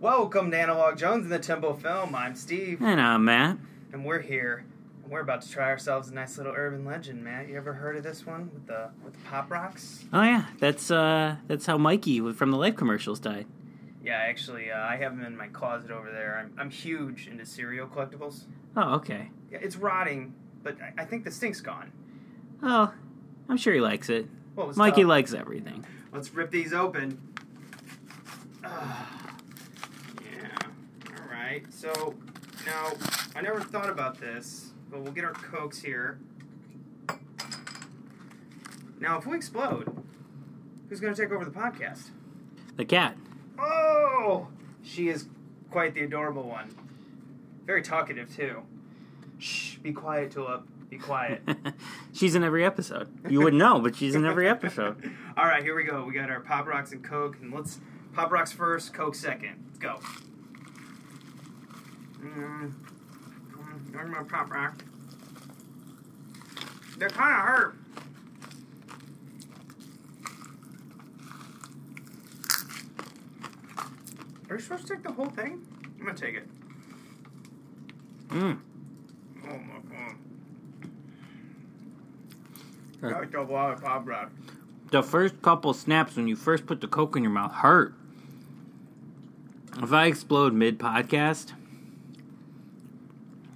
Welcome to Analog Jones and the Tempo Film. I'm Steve, And I'm Matt. and we're here. And we're about to try ourselves a nice little urban legend. Matt, you ever heard of this one with the with the pop rocks? Oh yeah, that's uh that's how Mikey from the Life commercials died. Yeah, actually, uh, I have them in my closet over there. I'm, I'm huge into cereal collectibles. Oh okay. Yeah, it's rotting, but I, I think the stink's gone. Oh, I'm sure he likes it. What was Mikey tough? likes everything. Let's rip these open. All right. So now I never thought about this, but we'll get our cokes here. Now, if we explode, who's going to take over the podcast? The cat. Oh, she is quite the adorable one. Very talkative too. Shh. Be quiet, Tulip. Be quiet. she's in every episode. You wouldn't know, but she's in every episode. All right, here we go. We got our Pop Rocks and Coke, and let's Pop Rocks first, Coke second. Let's go. Mm, Where's my Pop Rock? They're kind of hurt. Are you supposed to take the whole thing? I'm gonna take it. Mm. Oh my god. I like a lot of Pop Rock. The first couple snaps when you first put the coke in your mouth hurt. If I explode mid podcast,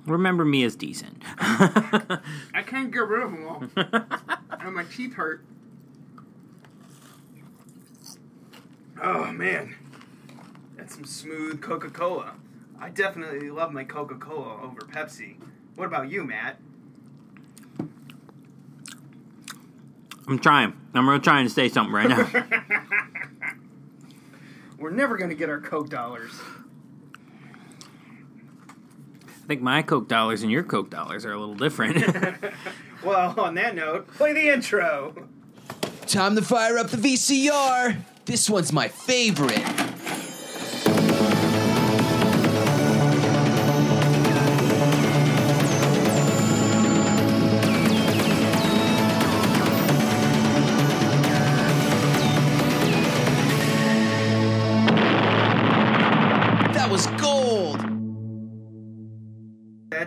remember me as decent. I can't get rid of them all. and my teeth hurt. Oh man, that's some smooth Coca Cola. I definitely love my Coca Cola over Pepsi. What about you, Matt? I'm trying. I'm really trying to say something right now. We're never gonna get our Coke dollars. I think my Coke dollars and your Coke dollars are a little different. well, on that note, play the intro. Time to fire up the VCR. This one's my favorite.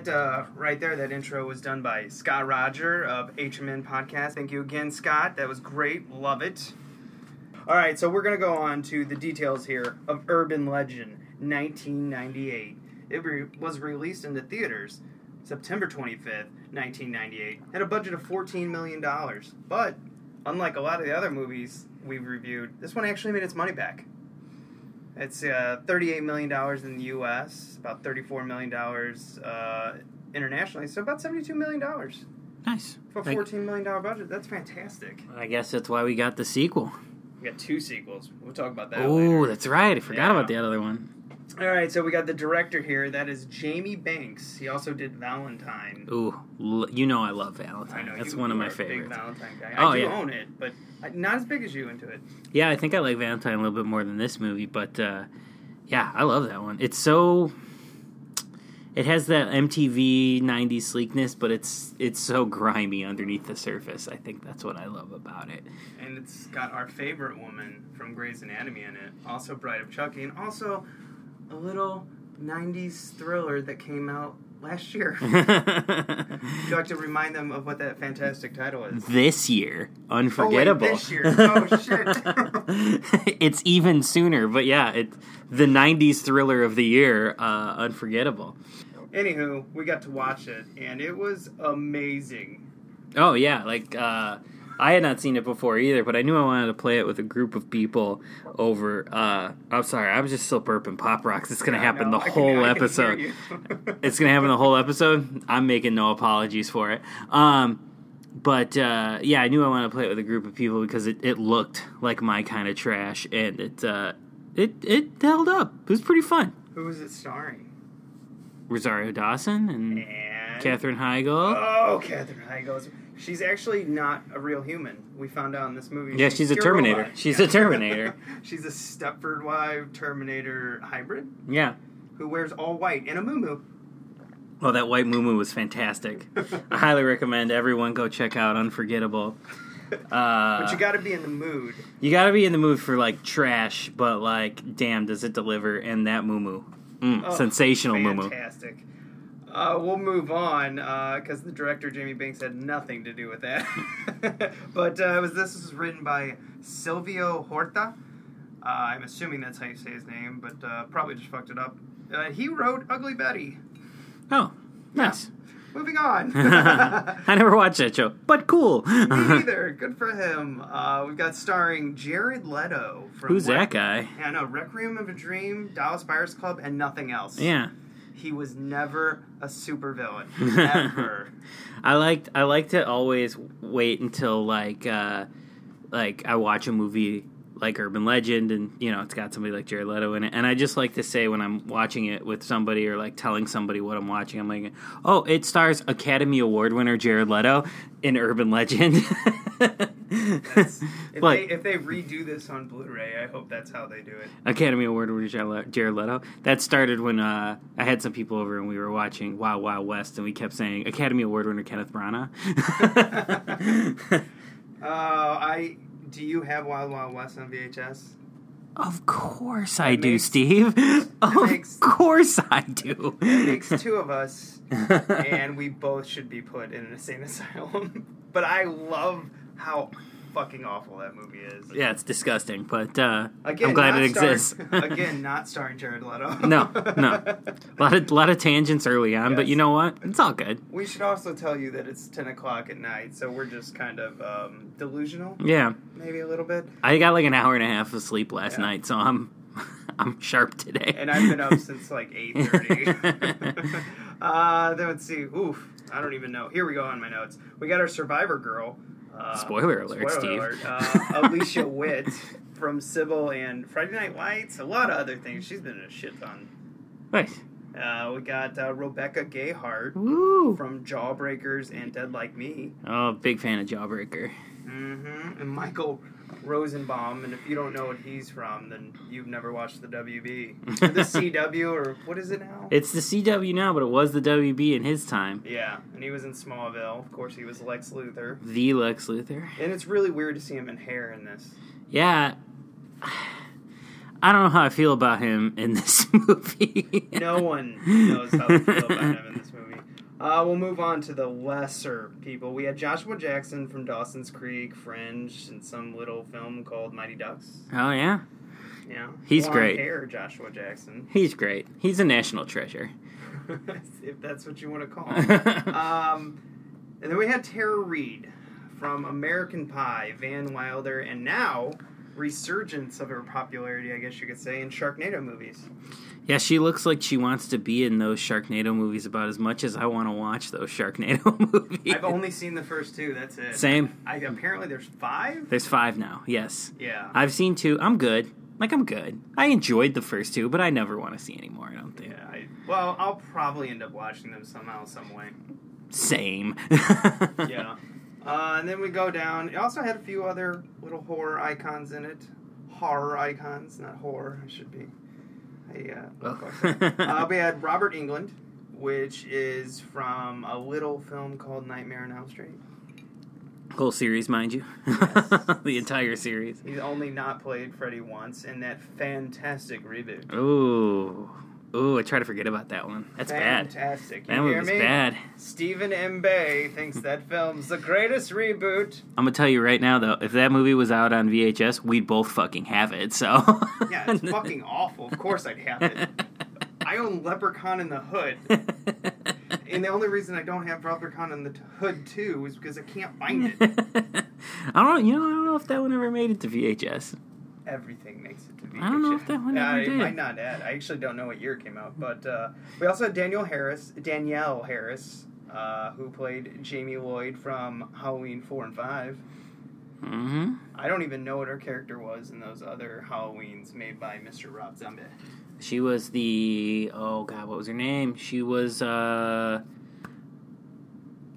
That uh, right there, that intro was done by Scott Roger of HMN Podcast. Thank you again, Scott. That was great. Love it. All right, so we're going to go on to the details here of Urban Legend 1998. It re- was released into theaters September 25th, 1998, had a budget of $14 million. But unlike a lot of the other movies we've reviewed, this one actually made its money back. It's uh, $38 million in the U.S., about $34 million uh, internationally, so about $72 million nice. for a Like, $14 million budget. That's fantastic. I guess that's why we got the sequel. We got two sequels. We'll talk about that Oh, that's right. I forgot Yeah. about the other one. All right, so we got the director here. That is Jamie Blanks. He also did Valentine. Ooh, l- you know I love I Valentine. know That's you one of my favorites. Valentine guy. Oh, I do yeah. own it, but I- not as big as you into it. Yeah, I think I like Valentine a little bit more than this movie, but uh, yeah, I love that one. It's so it has that MTV '90s sleekness, but it's it's so grimy underneath the surface. I think that's what I love about it. And it's got our favorite woman from Grey's Anatomy in it. Also Bride of Chucky, and also a little 90s thriller that came out last year. Would you like to remind them of what that fantastic title is? this year, Oh, wait, unforgettable. this year. Oh, shit. it's even sooner, but yeah, it the '90s thriller of the year, uh, unforgettable. Anywho, we got to watch it, and it was amazing. Oh yeah, like uh, I had not seen it before either, but I knew I wanted to play it with a group of people over. Uh, I'm sorry, I was just still burping pop rocks. It's gonna I happen know, the I whole can episode. it's gonna happen the whole episode. I'm making no apologies for it. Um, but uh, yeah, I knew I wanted to play it with a group of people because it, it looked like my kind of trash, and it uh, it it held up. It was pretty fun. Who was it starring? Rosario Dawson and And Katherine Heigl. Oh, Katherine Heigl. She's actually not a real human. We found out in this movie. Yeah, she's a Terminator. robot. She's Yeah. a Terminator. she's a Stepford wife Terminator hybrid yeah. who wears all white and a muumuu. Oh, that white moo was fantastic. I highly recommend everyone go check out Unforgettable. Uh, but you got to be in the mood. You got to be in the mood for like trash, but like, damn, does it deliver? And that moo moo, mm, Oh, sensational moo moo. Fantastic. Uh, we'll move on because the director Jamie Blanks had nothing to do with that. but uh, was this was written by Silvio Horta. Uh, I'm assuming that's how you say his name, but uh, probably just fucked it up. Uh, he wrote Ugly Betty. Oh, nice. Moving on. I never watched that show, but cool. Me neither. Good for him. Uh, we've got starring Jared Leto. From Who's Rec- that guy? Yeah, no, Requiem of a Dream, Dallas Buyers Club, and nothing else. Yeah, He was never a supervillain. Ever. I liked. I like to always wait until like, uh, like I watch a movie like Urban Legend, and you know it's got somebody like Jared Leto in it, and I just like to say when I'm watching it with somebody or like telling somebody what I'm watching, I'm like, oh, it stars Academy Award winner Jared Leto in Urban Legend. If, they, if they redo this on Blu-ray, I hope that's how they do it. Academy Award winner Jared Jared Leto. That started when uh, I had some people over and we were watching Wild Wild West, and we kept saying Academy Award winner Kenneth Branagh. Uh, I do you have Wild Wild West on VHS? of course I That do, makes- Steve. Of makes- course I do. It makes two of us, and we both should be put in an insane asylum. but I love how fucking awful that movie is. yeah, it's disgusting, but uh, Again, I'm glad it starring- exists. again, not starring Jared Leto. no, no, a lot of lot of tangents early on, but you know what? It's all good. We should also tell you that it's ten o'clock at night, so we're just kind of um, delusional, Yeah, maybe a little bit. I got like an hour and a half of sleep last Yeah. night, so I'm I'm sharp today. And I've been up since like eight thirty. uh, then let's see. Oof, I don't even know. Here we go on my notes. We got our Survivor girl. Uh, Spoiler alert, spoiler Steve. alert, uh, Alicia Witt from Cybill and Friday Night Lights. A lot of other things. She's been in a shit ton. Nice. Uh, we got uh, Rebecca Gayheart Woo! from Jawbreakers and Dead Like Me. Oh, big fan of Jawbreaker. hmm And Michael Rosenbaum. And if you don't know what he's from, then you've never watched the WB. The CW, or what is it now? It's the CW now, but it was the WB in his time. Yeah, and he was in Smallville. Of course, he was Lex Luthor. The Lex Luthor. And it's really weird to see him in hair in this. Yeah. I don't know how I feel about him in this movie. No one knows how to feel about him in this movie. Uh, we'll move on to the lesser people. We had Joshua Jackson from Dawson's Creek, Fringe, and some little film called Mighty Ducks. Oh yeah, Yeah, He's great. Hair, Joshua Jackson, he's great. He's a national treasure. if that's what you want to call him. um, and then we had Tara Reid from American Pie, Van Wilder, and now resurgence of her popularity, I guess you could say, in Sharknado movies. Yeah, she looks like she wants to be in those Sharknado movies about as much as I want to watch those Sharknado movies. I've only seen the first two. That's it. Same. I apparently there's five. There's five now. Yes, Yeah. I've seen two. I'm good. Like I'm good. I enjoyed the first two, but I never want to see any more. I don't think. yeah. I, well, I'll probably end up watching them somehow, some way. Same. Yeah. Uh, and then we go down. It also had a few other little horror icons in it. Horror icons, not horror. I should be. I, uh, Well. uh, we had Robert Englund, which is from a little film called Nightmare on Elm Street. Whole series, mind you. Yes. the entire series. He's only not played Freddy once in that fantastic reboot. Ooh. Ooh, I try to forget about that one. That's bad. Fantastic. That You hear movie's me? bad. Stephen M. Bay thinks that film's the greatest reboot. I'm gonna tell you right now, though, if that movie was out on VHS, we'd both fucking have it. So Yeah, it's fucking awful. Of course I'd have it. I own Leprechaun in the Hood. And the only reason I don't have Leprechaun in the t- Hood too is because I can't find it. I don't. You know, I don't know if that one ever made it to VHS. Everything makes it to VHS. I don't know if that one ever it did. might not add. I actually don't know what year it came out. But uh, we also had Daniel Harris, Danielle Harris, uh, who played Jamie Lloyd from Halloween 4 and 5. hmm I don't even know what her character was in those other Halloweens made by Mr. Rob Zombie. She was the. Oh God, what was her name? She was. uh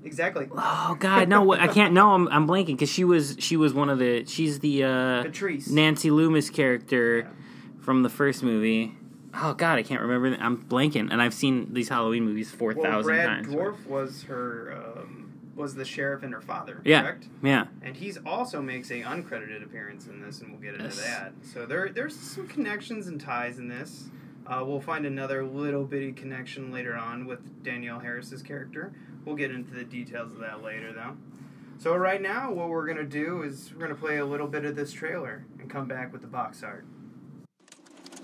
Exactly. Oh God, no, I can't. No, I'm, I'm blanking because she was. She was one of the. She's the uh Patrice. Nancy Loomis character Yeah. from the first movie. Oh God, I can't remember. I'm blanking, and I've seen these Halloween movies four thousand Well, times. Dourif was her um, was the sheriff and her father, Yeah. correct? Yeah. And he's also makes a uncredited appearance in this, and we'll get into Yes. that. So there, there's some connections and ties in this. Uh, we'll find another little bitty connection later on with Danielle Harris's character. We'll get into the details of that later, though. So right now, what we're gonna do is we're gonna play a little bit of this trailer and come back with the box art.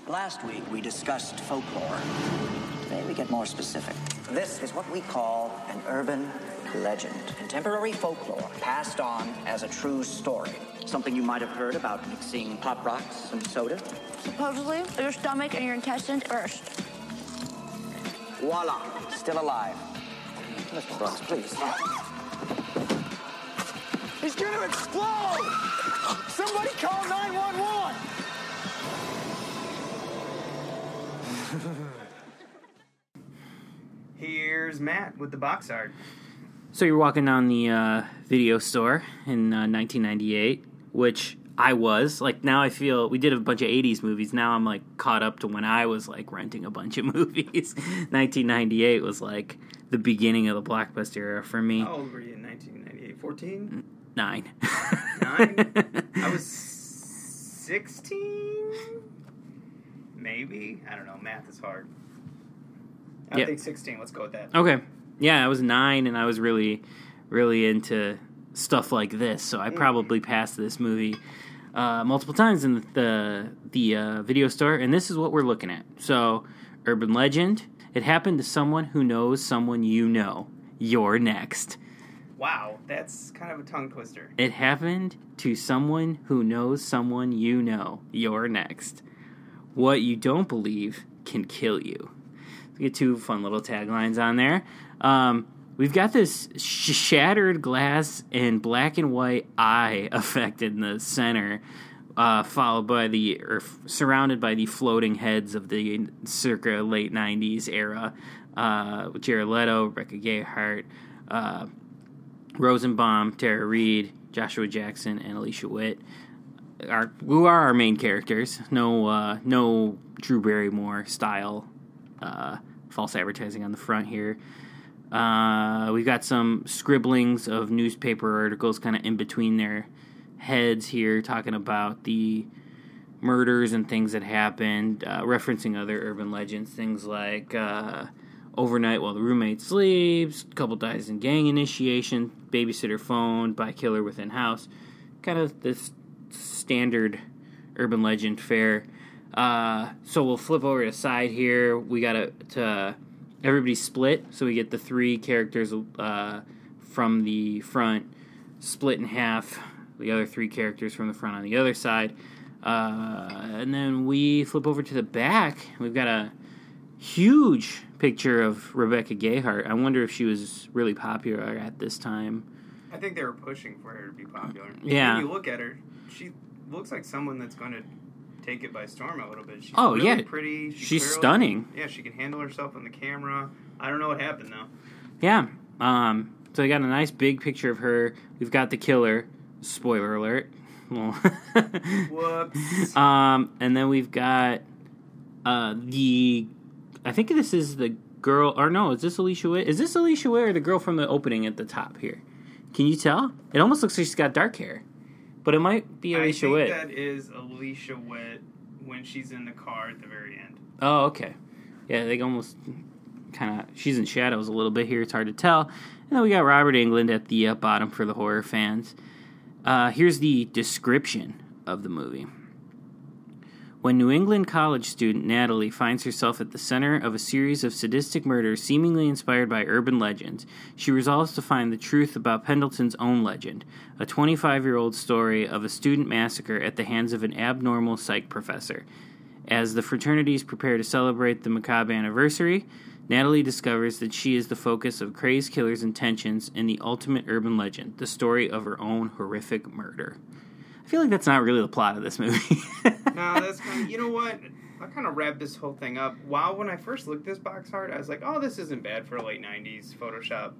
Last week we discussed folklore. Today we get more specific. This is what we call an urban legend. Contemporary folklore passed on as a true story. Something you might have heard about mixing pop rocks and soda. Supposedly, your stomach and your intestines burst. Voila, still alive. Mr. Brooks, please. He's gonna explode! Somebody call 911! Here's Matt with the box art. So you're walking down the uh, video store in uh, 1998, which I was. Like now, I feel we did a bunch of 80s movies. Now I'm like caught up to when I was like renting a bunch of movies. 1998 was like the beginning of the blockbuster era for me. How old were you in 1998? 14? Nine. Nine? I was 16? Maybe? I don't know. Math is hard. I Yeah. think 16. Let's go with that. Okay. Yeah, I was nine, and I was really, really into stuff like this. So I probably passed this movie uh, multiple times in the the uh, video store, and this is what we're looking at. So, urban legend. It happened to someone who knows someone you know. You're next. Wow, that's kind of a tongue twister. It happened to someone who knows someone you know. You're next. What you don't believe can kill you. We get two fun little taglines on there. Um, we've got this sh- shattered glass and black and white eye effect in the center, uh, followed by the or f- surrounded by the floating heads of the circa late '90s era. Uh, with Jared Leto, Rebecca Gayheart, uh, Rosenbaum, Tara Reid, Joshua Jackson, and Alicia Witt are who are our main characters. No, uh, no Drew Barrymore style uh, false advertising on the front here. Uh, we've got some scribblings of newspaper articles kind of in between their heads here, talking about the murders and things that happened, uh, referencing other urban legends, things like uh, overnight while the roommate sleeps, couple dies in gang initiation, babysitter phone by killer within house, kind of this standard urban legend fare. Uh, so we'll flip over to side here. We got to, to everybody split, so we get the three characters uh, from the front split in half. The other three characters from the front on the other side. Uh, and then we flip over to the back. We've got a huge picture of Rebecca Gayheart. I wonder if she was really popular at this time. I think they were pushing for her to be popular. Yeah. When you look at her, she looks like someone that's going to take it by storm a little bit. She's Oh, really yeah. pretty. She She's clearly- stunning. Yeah, she can handle herself on the camera. I don't know what happened though. Yeah. Um, so we got a nice big picture of her. We've got the killer. Spoiler alert. Whoops. um, and then we've got uh, the. I think this is the girl. Or no, is this Alicia Witt? Is this Alicia Witt or the girl from the opening at the top here? Can you tell? It almost looks like she's got dark hair, but it might be I Alicia think Witt. that is Alicia Witt when she's in the car at the very end. Oh, okay. Yeah, they almost kind of. She's in shadows a little bit here. It's hard to tell. And then we got Robert Englund at the uh, bottom for the horror fans. Uh, here's the description of the movie. When New England college student Natalie finds herself at the center of a series of sadistic murders seemingly inspired by urban legends, she resolves to find the truth about Pendleton's own legend, a 25 year old story of a student massacre at the hands of an abnormal psych professor. As the fraternities prepare to celebrate the macabre anniversary, Natalie discovers that she is the focus of crazed killer's intentions in the ultimate urban legend, the story of her own horrific murder. I feel like that's not really the plot of this movie. No, that's kind of. You know what? I kind of wrapped this whole thing up. Wow, when I first looked this box art, I was like, "Oh, this isn't bad for late '90s Photoshop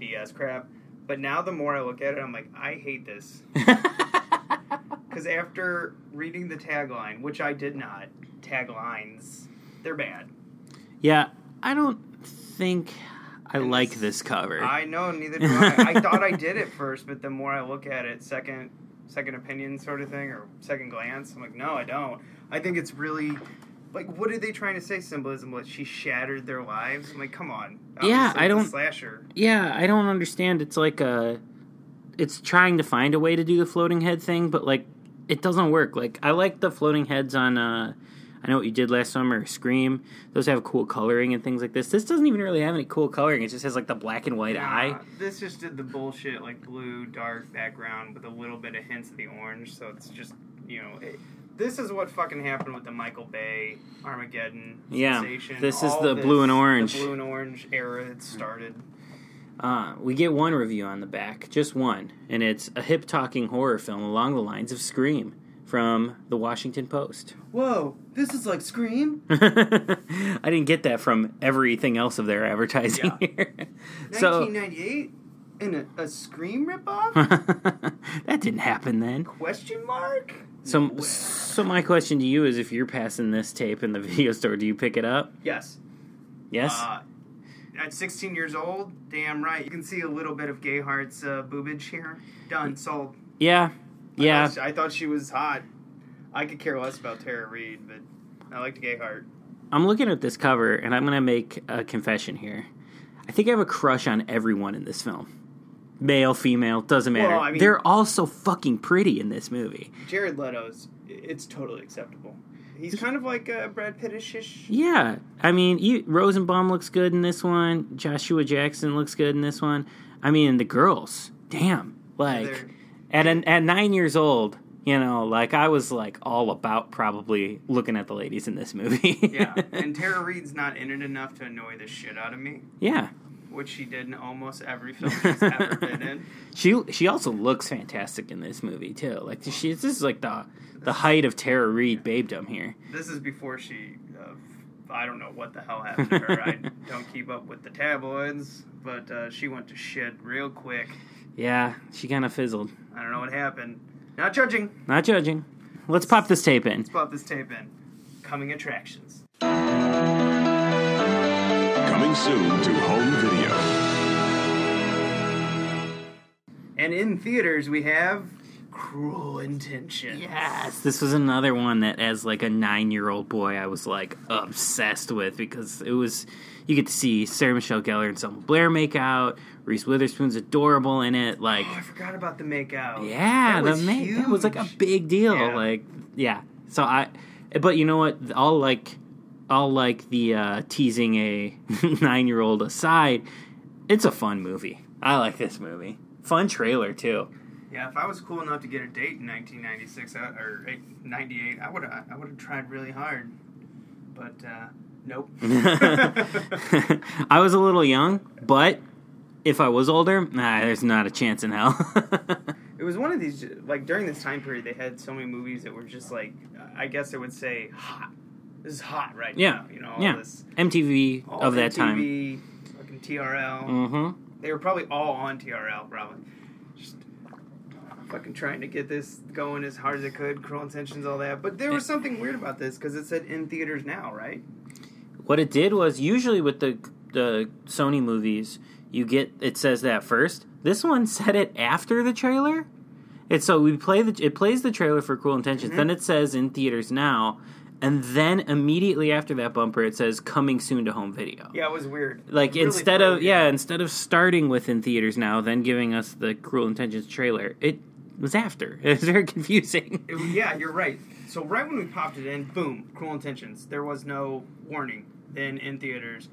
BS crap." But now, the more I look at it, I'm like, I hate this. Because after reading the tagline, which I did not, taglines, they're bad. Yeah, I don't think I And like this- this cover. I know, neither do I. I thought I did at first, but the more I look at it, second second opinion sort of thing, or second glance, I'm like, no, I don't. I think it's really like, what are they trying to say? Symbolism? What she shattered their lives? I'm like, come on. Yeah, I don't- slasher. yeah, I don't understand. It's like a, it's trying to find a way to do the floating head thing, but like it doesn't work. Like I like the floating heads on. uh I know what you did last summer, Scream. Those have cool coloring and things like this. This doesn't even really have any cool coloring. It just has like the black and white eye. This just did the bullshit like blue dark background with a little bit of hints of the orange. So it's just you know. It, this is what fucking happened with the Michael Bay Armageddon Yeah, sensation. this is All the blue and orange. The blue and orange era that started. Uh, we get one review on the back, just one, and it's a hip talking horror film along the lines of Scream from the Washington Post. Whoa, this is like Scream. I didn't get that from everything else of their advertising Yeah. here. so 1998 and a, a Scream ripoff? that didn't happen then. Question mark? So, No so my question to you is: If you're passing this tape in the video store, do you pick it up? yes. Yes. Uh, at 16 years old, damn right. You can see a little bit of Gayheart's uh, boobage here. Done. Sold. yeah. I Yeah. thought, I thought she was hot. I could care less about Tara Reid, but I liked Gayheart. I'm looking at this cover, and I'm gonna make a confession here. I think I have a crush on everyone in this film. Male, female, doesn't matter. Well, I mean- They're all so fucking pretty in this movie. Jared Leto's, it's totally acceptable. He's kind of like uh, Brad Pittish. Yeah, I mean, you, Rosenbaum looks good in this one. Joshua Jackson looks good in this one. I mean, the girls, damn, like at an, at nine years old, you know, like I was like all about probably looking at the ladies in this movie. Yeah, and Tara Reid's not in it enough to annoy the shit out of me, yeah. which she did in almost every film she's ever been in. She she also looks fantastic in this movie too. Like she, this is like the the height of Tara Reid babedom here. This is before she. Uh, I don't know what the hell happened to her. I don't keep up with the tabloids, but uh, she went to shit real quick. Yeah, she kind of fizzled. I don't know what happened. Not judging. Not judging. Let's pop this tape in. Let's pop this tape in. Coming attractions. Coming soon to home video. And in theaters, we have Cruel Intentions. Yes, this was another one that, as like a nine-year-old boy, I was like obsessed with because it was you get to see Sarah Michelle Gellar and Selma Blair make out. Reese Witherspoon's adorable in it. Like, Oh, I forgot about the makeout. yeah, that the was ma- that was like a big deal. Yeah. Like, yeah. So I, but you know what? I'll like, I'll like the uh, teasing a nine-year-old aside. It's a fun movie. I like this movie. Fun trailer too. Yeah, if I was cool enough to get a date in 1996 uh, or 98, I would have I would have tried really hard. But uh, nope. I was a little young, but if I was older, nah, there's not a chance in hell. it was one of these like during this time period they had so many movies that were just like I guess I would say hot. This is hot right yeah, now. You know, all yeah. this MTV of that time. MTV, fucking TRL. Mm-hmm. They were probably all on TRL, probably. Just fucking trying to get this going as hard as it could, Cruel Intentions, all that. But there was something weird about this because it said in theaters now, right? What it did was usually with the the Sony movies, you get it says that first. This one said it after the trailer. It's so we play the it plays the trailer for Cruel Intentions, mm-hmm. then it says in theaters now, and then immediately after that bumper it says coming soon to home video. Yeah, it was weird. Like Really instead of threw yeah, instead of starting with in theaters now, then giving us the Cruel Intentions trailer, it was after. It was very confusing. It- yeah, you're right. So right when we popped it in, boom, Cruel Intentions. There was no warning. Then in theaters,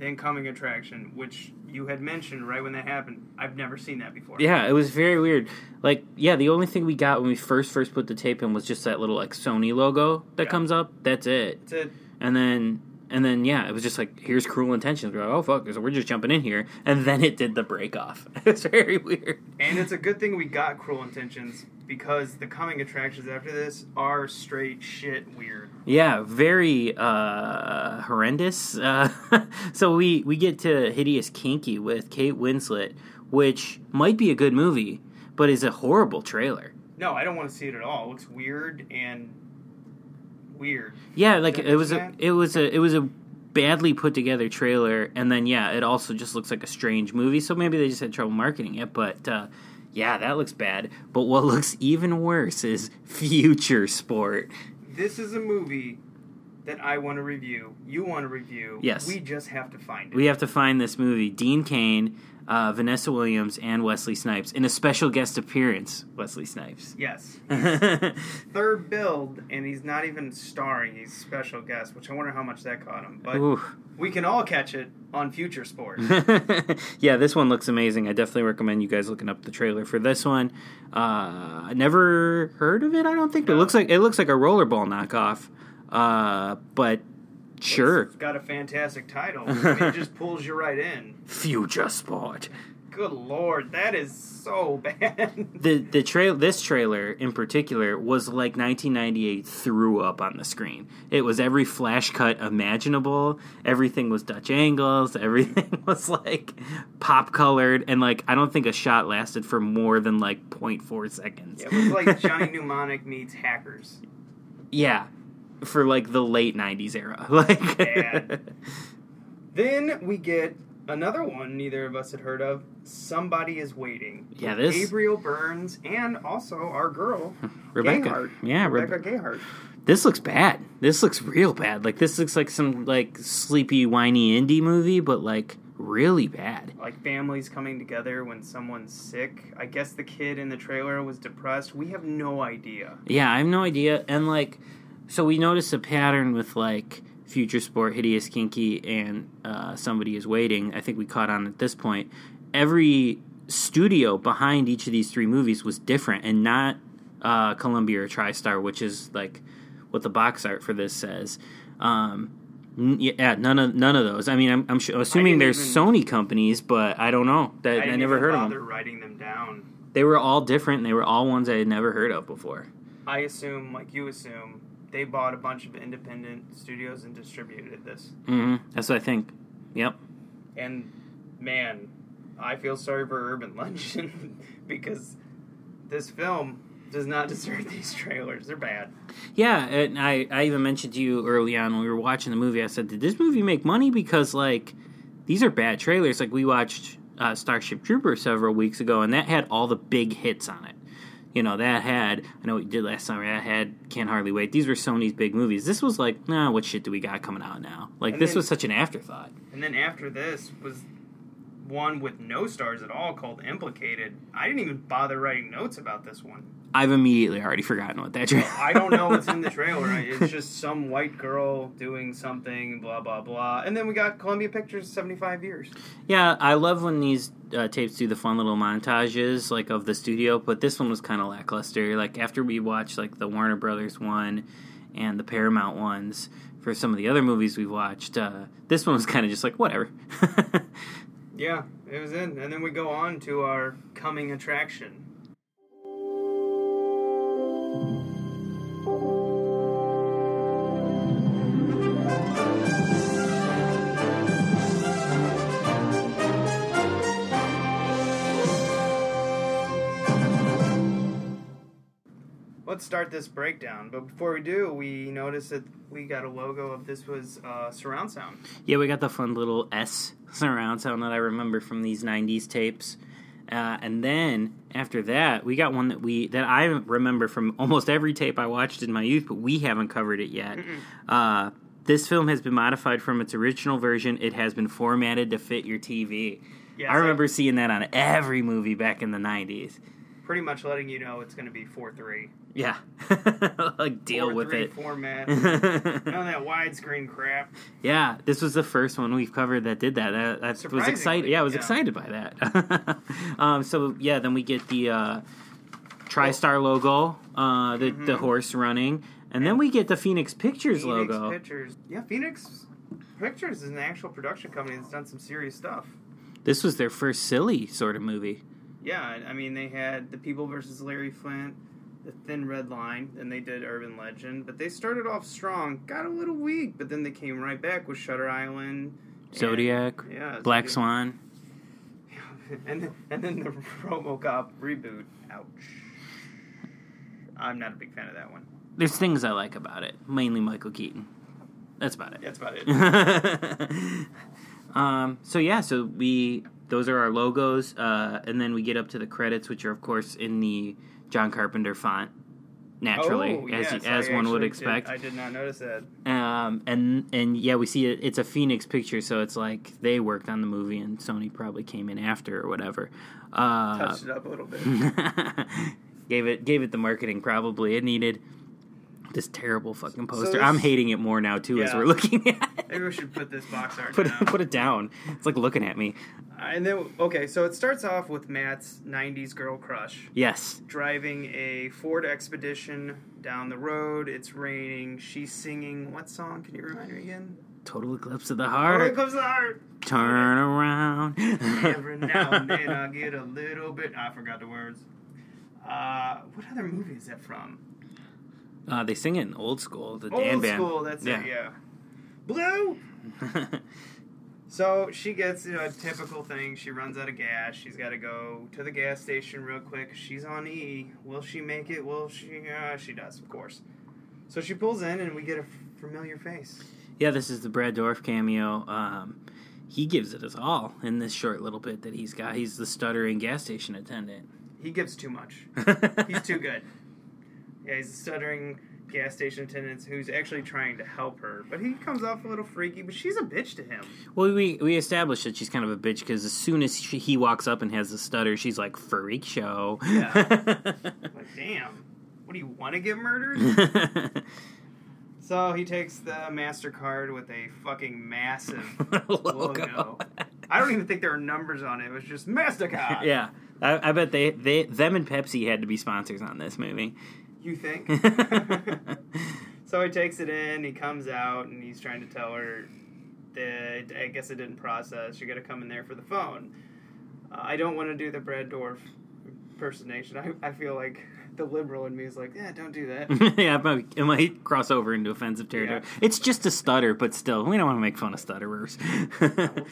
then coming attraction, which you had mentioned right when that happened. I've never seen that before. Yeah, it was very weird. Like, yeah, the only thing we got when we first first put the tape in was just that little like Sony logo that Yeah. comes up. That's it. That's it. And then and then yeah, it was just like here's Cruel Intentions. We're like, oh fuck, so we're just jumping in here. And then it did the break off. it's very weird. And it's a good thing we got Cruel Intentions because the coming attractions after this are straight shit weird. Yeah, very uh, horrendous. Uh, so we we get to Hideous Kinky with Kate Winslet, which might be a good movie, but is a horrible trailer. No, I don't want to see it at all. It looks weird and weird. Yeah, like it was a it was a it was a badly put together trailer, and then yeah, it also just looks like a strange movie. So maybe they just had trouble marketing it, but. Uh, yeah, that looks bad. But what looks even worse is Future Sport. This is a movie that I want to review. You want to review. Yes. We just have to find it. We have to find this movie. Dean Cain, uh, Vanessa Williams, and Wesley Snipes. In a special guest appearance, Wesley Snipes. yes. Third build, and he's not even starring. He's special guest, which I wonder how much that caught him. But Ooh. we can all catch it on Future Sport. yeah, this one looks amazing. I definitely recommend you guys looking up the trailer for this one. Uh, I never heard of it. I don't think, but it looks like it looks like a rollerball knockoff. Uh, but sure, It's got a fantastic title. I mean, it just pulls you right in. Future Sport. Good lord, that is so bad. The the trail this trailer in particular was like 1998 threw up on the screen. It was every flash cut imaginable. Everything was Dutch angles. Everything was like pop colored, and like I don't think a shot lasted for more than like 0.4 seconds. it was like Johnny Mnemonic meets hackers. Yeah, for like the late '90s era. Like. Then we get another one neither of us had heard of. Somebody is waiting. Yeah, this- Gabriel Burns and also our girl Rebecca. Gayheart. Yeah, Rebecca Rebe- Gayheart. this looks bad. This looks real bad. Like this looks like some like sleepy, whiny indie movie, but like really bad. Like families coming together when someone's sick. I guess the kid in the trailer was depressed. We have no idea. Yeah, I have no idea. And like, so we noticed a pattern with like Future Sport, Hideous Kinky, and uh, Somebody is Waiting. I think we caught on at this point. Every studio behind each of these three movies was different, and not uh, Columbia or TriStar, which is like what the box art for this says. Um, n- yeah, none of none of those. I mean, I'm, I'm su- assuming there's even- Sony companies, but I don't know. That I, didn't never heard of them. writing them down. They were all different. and They were all ones I had never heard of before. I assume, like you assume, they bought a bunch of independent studios and distributed this. Mm-hmm. That's what I think. Yep. And man, I feel sorry for Urban Legend because this film does not deserve these trailers. They're bad. Yeah, and I, I even mentioned to you early on when we were watching the movie. I said, "Did this movie make money?" Because like these are bad trailers. Like we watched uh, Starship Trooper several weeks ago, and that had all the big hits on it. You know, that had I know what you did last summer. That had Can't Hardly Wait. These were Sony's big movies. This was like, nah, what shit do we got coming out now? Like And this then- was such an afterthought. And then after this was one with no stars at all called Implicated. I didn't even bother writing notes about this one. I've immediately already forgotten what that trailer. I don't know what's in the trailer. It's just some white girl doing something, blah blah blah. And then we got Columbia Pictures 75 years. Yeah, I love when these uh, tapes do the fun little montages like of the studio, but this one was kind of lackluster. Like after we watched like the Warner Brothers one and the Paramount ones for some of the other movies we've watched, uh, this one was kind of just like whatever. Yeah, it was in. And then we go on to our coming attraction. Let's start this breakdown, but before we do, we notice that we got a logo of this was uh, surround sound. yeah, we got the fun little S surround sound that I remember from these '90s tapes. Uh, and then after that, we got one that we that I remember from almost every tape I watched in my youth, but we haven't covered it yet. Uh, this film has been modified from its original version. It has been formatted to fit your TV. Yes, I remember seeing that on every movie back in the '90s. Pretty much letting you know it's going to be four three. Yeah, like deal with it. format. None of that widescreen crap. Yeah, this was the first one we've covered that did that. That, that was excited. Yeah, I was yeah. excited by that. um, so yeah, then we get the uh, TriStar logo, uh, the the horse running, and then we get the Phoenix Pictures Mm-hmm. Phoenix logo. Pictures. Yeah, Phoenix Pictures is an actual production company that's done some serious stuff. This was their first silly sort of movie. Yeah, I mean they had the People versus Larry Flynt, the Thin Red Line, and they did Urban Legend. But they started off strong, got a little weak, but then they came right back with Shutter Island, and- Zodiac, yeah, Black Zodiac. Swan. and then, and then the RoboCop reboot. Ouch. I'm not a big fan of that one. There's things I like about it, mainly Michael Keaton. That's about it. That's about it. um, so yeah, so we those are our logos, uh, and then we get up to the credits, which are of course in the John Carpenter font, naturally, Oh, as yes, as I one would expect. Did, I did not notice that. Um, and and yeah, we see it. It's a Phoenix picture, so it's like they worked on the movie, and Sony probably came in after or whatever. Uh, Touched it up a little bit. gave it gave it the marketing probably it needed. This terrible fucking poster. this- I'm hating it more now too as we're looking at it. Maybe we should put this box art Put down. it, put it down. It's like looking at me. and then, okay, so it starts off with Matt's 90s girl crush. Yes. driving a Ford Expedition down the road. It's raining. She's singing what song? Can you remind me again? Total eclipse of the heart. here comes the heart. Turn around. Every now and then I get a little bit. I forgot the words. Uh, what other movie is that from? Uh, they sing it in old school. The Old Dan band. school. That's it. Yeah. Blue. So she gets you know, a typical thing. She runs out of gas. She's got to go to the gas station real quick. She's on E. Will she make it? Will she? Uh, she does, of course. So she pulls in, and we get a familiar face. yeah, this is the Brad Dourif cameo. Um, he gives it his all in this short little bit that he's got. He's the stuttering gas station attendant. He gives too much. He's too good. Yeah, he's a stuttering gas station attendant who's actually trying to help her, but he comes off a little freaky. But she's a bitch to him. Well, we we established that she's kind of a bitch because as soon as she, he walks up and has the stutter, she's like freak show. Yeah. Like, damn. What do you want to get murdered? So he takes the Mastercard with a fucking massive Logo. logo. I don't even think there are numbers on it. It was just Mastercard. yeah, I, I bet they, they them and Pepsi had to be sponsors on this movie. You think? so he takes it in. He comes out and he's trying to tell her that I guess it didn't process. You got to come in there for the phone. Uh, I don't want to do the Brad Dourif impersonation. I, I feel like the liberal in me is like, yeah, don't do that. yeah, it might, it might cross over into offensive territory. Yeah. It's just a stutter, but still, we don't want to make fun of stutterers.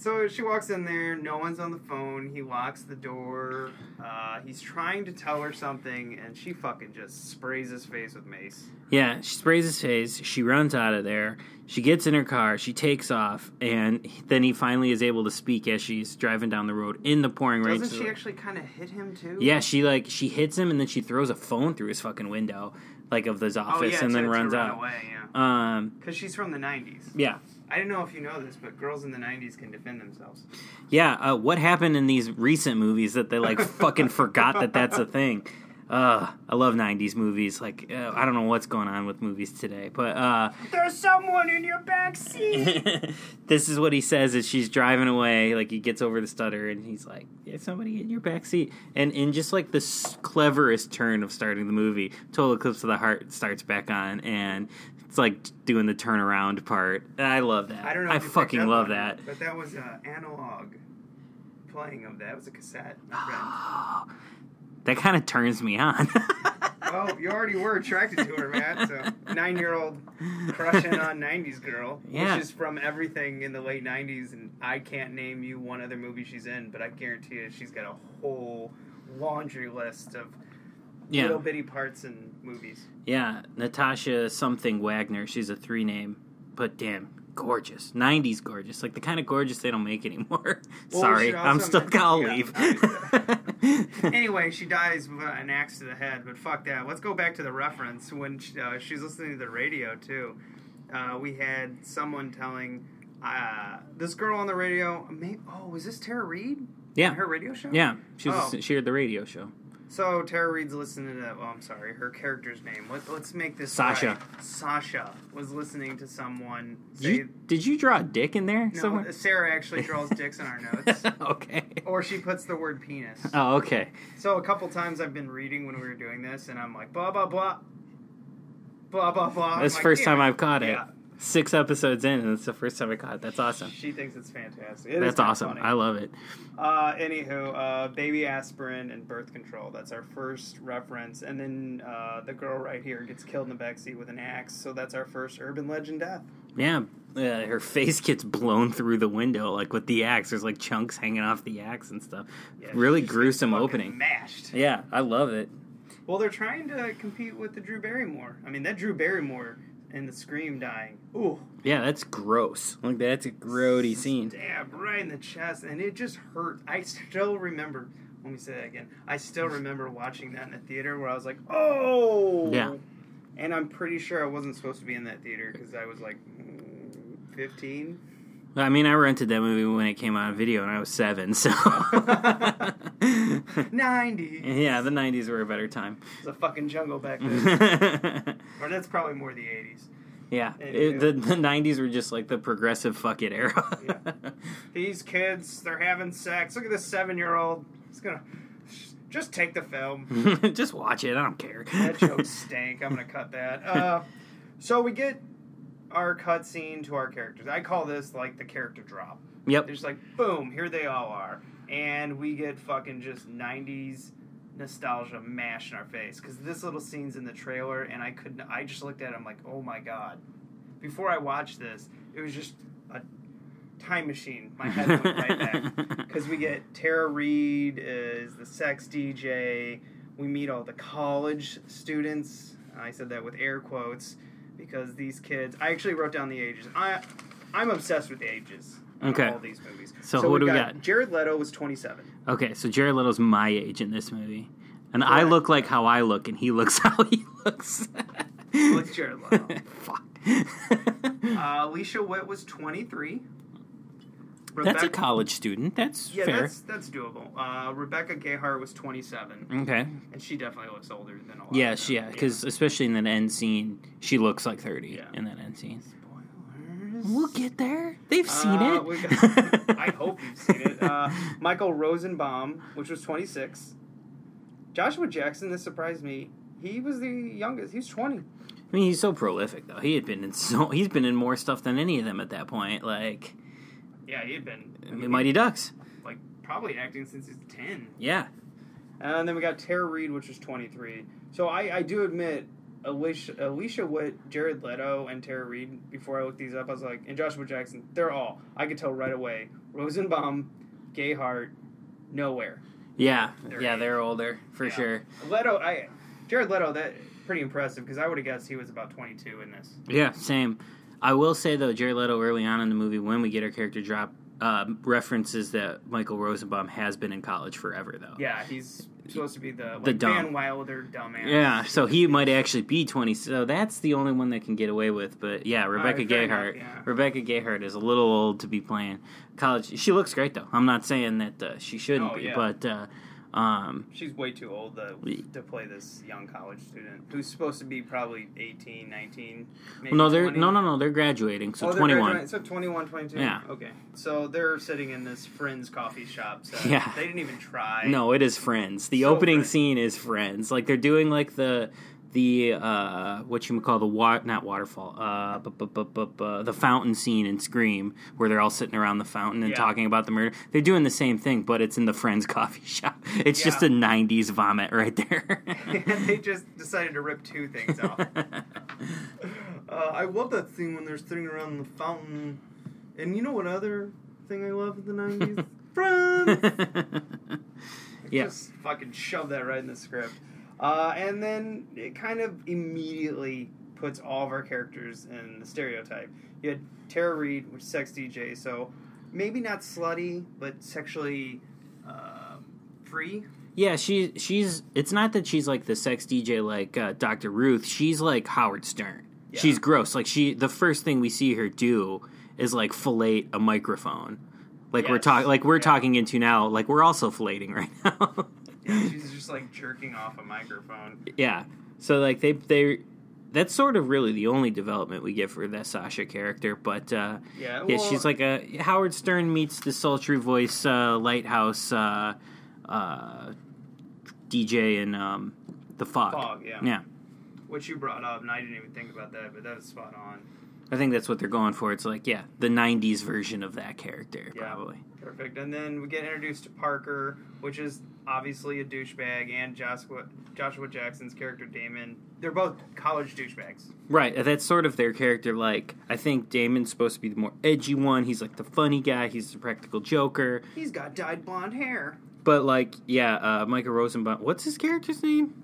So she walks in there. No one's on the phone. He locks the door. Uh, he's trying to tell her something, and she fucking just sprays his face with mace. yeah, she sprays his face. She runs out of there. She gets in her car. She takes off, and then he finally is able to speak as she's driving down the road in the pouring rain. Doesn't she actually kind of hit him too? Yeah, she like she hits him, and then she throws a phone through his fucking window, like of his Oh office, yeah, and to- then runs run out. away. Yeah, Um, because she's from the '90s. yeah. I don't know if you know this, but girls in the '90s can defend themselves. Yeah, uh, what happened in these recent movies that they like fucking forgot that that's a thing? Uh, I love '90s movies. Like, uh, I don't know what's going on with movies today, but uh, There's someone in your back seat. this is what he says as she's driving away. Like, he gets over the stutter, and he's like, "There's somebody in your back seat." And in just like the s- cleverest turn of starting the movie, Total Eclipse of the Heart starts back on, and it's like doing the turnaround part. I love that. I don't know. I if you picked fucking love on that. but that was uh, analog playing of that. It was a cassette. friend. That kind of turns me on. Well, you already were attracted to her, Matt. So nine-year-old crushing on '90s girl, Yeah. which is from everything in the late '90s, and I can't name you one other movie she's in, but I guarantee you she's got a whole laundry list of yeah. little bitty parts in movies. Yeah, Natasha something Wagner. She's a three name, but damn, gorgeous. '90s gorgeous, like the kind of gorgeous they don't make anymore. Well, Sorry, I'm still gonna yeah, leave. Anyway, she dies with an axe to the head, but fuck that. Let's go back to the reference when she, uh, she's listening to the radio too. Uh, we had someone telling uh, this girl on the radio. May oh, was this Tara Reid? yeah, her radio show. yeah. She was Oh. she heard the radio show. So Tara Reid's listening to. That. Oh, I'm sorry. Her character's name. Let, let's make this Sasha. right. Sasha was listening to someone Did you, did you draw a dick in there no, somewhere? Sarah actually draws dicks in our notes, okay. or she puts the word penis. Oh, okay. So a couple times I've been reading when we were doing this, and I'm like blah blah blah, blah blah blah. The like, first "Damn time it." I've caught it. Yeah. Six episodes in, and it's the first time I caught it. That's awesome. She thinks it's fantastic. It That's awesome. funny. I love it. Uh, anywho, uh, baby aspirin and birth control. That's our first reference, and then uh, the girl right here gets killed in the backseat with an axe. So that's our first urban legend death. Yeah, uh, her face gets blown through the window, like with the axe. There's like chunks hanging off the axe and stuff. Yeah, really gruesome opening. Mashed. Yeah, I love it. Well, they're trying to compete with the Drew Barrymore. I mean, that Drew Barrymore and the scream dying. Ooh, Yeah, that's gross. Like that's a grody scene. stab right in the chest, and it just hurt. I still remember. Let me say that again. I still remember watching that in the theater where I was like, "Oh, Yeah. And I'm pretty sure I wasn't supposed to be in that theater because I was like mm, 15. I mean, I rented that movie when it came out on video, and I was seven. So 90. yeah, the '90s were a better time. It was a fucking jungle back then. or that's probably more the 80s. it, the the '90s were just like the progressive fuck it era. These kids, they're having sex. Look at this seven year old. He's gonna just take the film. just watch it. I don't care. That joke stank. I'm gonna cut that. Uh, so we get our cutscene to our characters. I call this like the character drop. Yep. There's like boom, here they all are, and we get fucking just '90s nostalgia mashed in our face because this little scene's in the trailer, and I couldn't. I just looked at it. I'm like, oh my god. Before I watched this, it was just a time machine. My head went right back because we get Tara Reid is the sex DJ. We meet all the college students. I said that with air quotes because these kids. I actually wrote down the ages. I I'm obsessed with the ages. of Okay. All these movies. So what do we got? Jared Leto was 27. Okay, so Jared Leto's my age in this movie, and I look like how I look, and he looks how he looks. What's Jared Leto? Fuck. uh, Alicia Witt was 23. That's a college student. That's Yeah, fair. that's that's doable. Uh, Rebecca Gayheart was 27, Okay. and she definitely looks older than a lot. Yeah, of she, them. yeah, because especially in that end scene, she looks like thirty Yeah. in that end scene. Spoilers. We'll get there. They've seen Uh, it. got- I hope you've seen it. Uh, Michael Rosenbaum, which was 26. Joshua Jackson, this surprised me. He was the youngest. He was 20. I mean, he's so prolific though. He had been in so he's been in more stuff than any of them at that point. Like Yeah, he had been I mean, Mighty Ducks. like probably acting since he's 10. Yeah. And then we got Tara Reid, which was 23. So I, I do admit, Alicia, Alicia Witt, Jared Leto, and Tara Reid, before I looked these up, I was like, and Joshua Jackson, they're all. I could tell right away. Rosenbaum, Gayheart, nowhere. Yeah. They're yeah, age. they're older for Yeah. sure. Leto, I Jared Leto, that pretty impressive because I would have guessed he was about 22 in this. Yeah, same. I will say though, Jared Leto early on in the movie, when we get our character drop, uh, references that Michael Rosenbaum has been in college forever though. Yeah, he's supposed to be the, like, The dumb. Van Wilder dumbass. Yeah, so he might actually be 20. So that's the only one that can get away with. But yeah, Rebecca enough, Gayheart. yeah. Rebecca Gayheart is a little old to be playing college. She looks great though. I'm not saying that uh, she shouldn't Oh, be, yeah. but uh, um, She's way too old to, to play this young college student who's supposed to be probably 18, 19, maybe no, they're 20. no, no, no. They're graduating, so Oh, they're 21. graduating- So 21, 22? Yeah. Okay. So they're sitting in this Friends coffee shop. So Yeah. They didn't even try. No, it is Friends. The So opening Friends. scene is Friends. Like they're doing like the the uh what you would call the wa- not waterfall uh bu- bu- bu- the fountain scene in Scream where they're all sitting around the fountain and Yeah. talking about the murder. They're doing the same thing, but it's in the Friends coffee shop. It's just a '90s vomit right there. and they just decided to rip two things off. uh, I love that scene when they're sitting around the fountain. And you know what other thing I love in the 90s? Friends! yeah. Just fucking shove that right in the script. Uh, and then it kind of immediately puts all of our characters in the stereotype. You had Tara Reid, which is sex DJ, so maybe not slutty, but sexually uh, free. Yeah, she she's. It's not that she's like the sex DJ like uh, Dr. Ruth. She's like Howard Stern. Yeah. She's gross. Like she, the first thing we see her do is like fillet a microphone. Like we're talking, like we're Yeah. talking into now. Like we're also filleting right now. She's just like jerking off a microphone. yeah. So like they they. That's sort of really the only development we get for that Sasha character, but uh, Yeah, yeah, she's like a Howard Stern meets the sultry voice uh, lighthouse uh, uh, DJ in um, the fog. Fog, yeah. Yeah. Which you brought up, and I didn't even think about that, but that was spot on. I think that's what they're going for. It's like, yeah, the '90s version of that character, Yeah. probably. Perfect. And then we get introduced to Parker, which is obviously a douchebag, and Joshua Joshua Jackson's character Damon. They're both college douchebags. Right. That's sort of their character. Like, I think Damon's supposed to be the more edgy one. He's like the funny guy. He's the practical joker. He's got dyed blonde hair. But like, yeah, uh, Michael Rosenbaum. What's his character's name?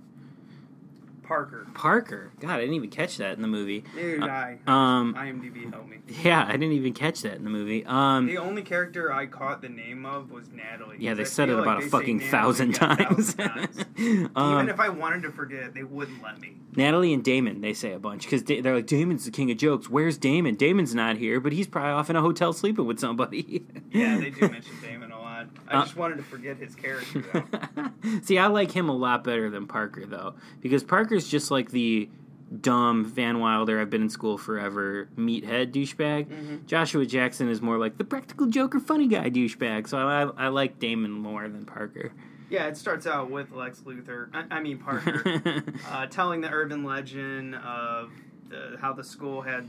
Parker. Parker. God, I didn't even catch that in the movie. Dude, Uh, I um, IMDb help me. Yeah, I didn't even catch that in the movie. Um, The only character I caught the name of was Natalie. yeah, they I said it about like a fucking thousand times. times. Um, Even if I wanted to forget, they wouldn't let me. Natalie and Damon, they say a bunch because da- they're like, Damon's the king of jokes. Where's Damon? Damon's not here, but he's probably off in a hotel sleeping with somebody. Yeah, they do mention Damon. I Uh, just wanted to forget his character. See, I like him a lot better than Parker though, because Parker's just like the dumb Van Wilder. I've been in school forever. Meathead douchebag. Mm-hmm. Joshua Jackson is more like the practical joker, funny guy douchebag. So I, I, I like Damon more than Parker. yeah, it starts out with Lex Luthor. I, I mean Parker. uh, telling the urban legend of the, how the school had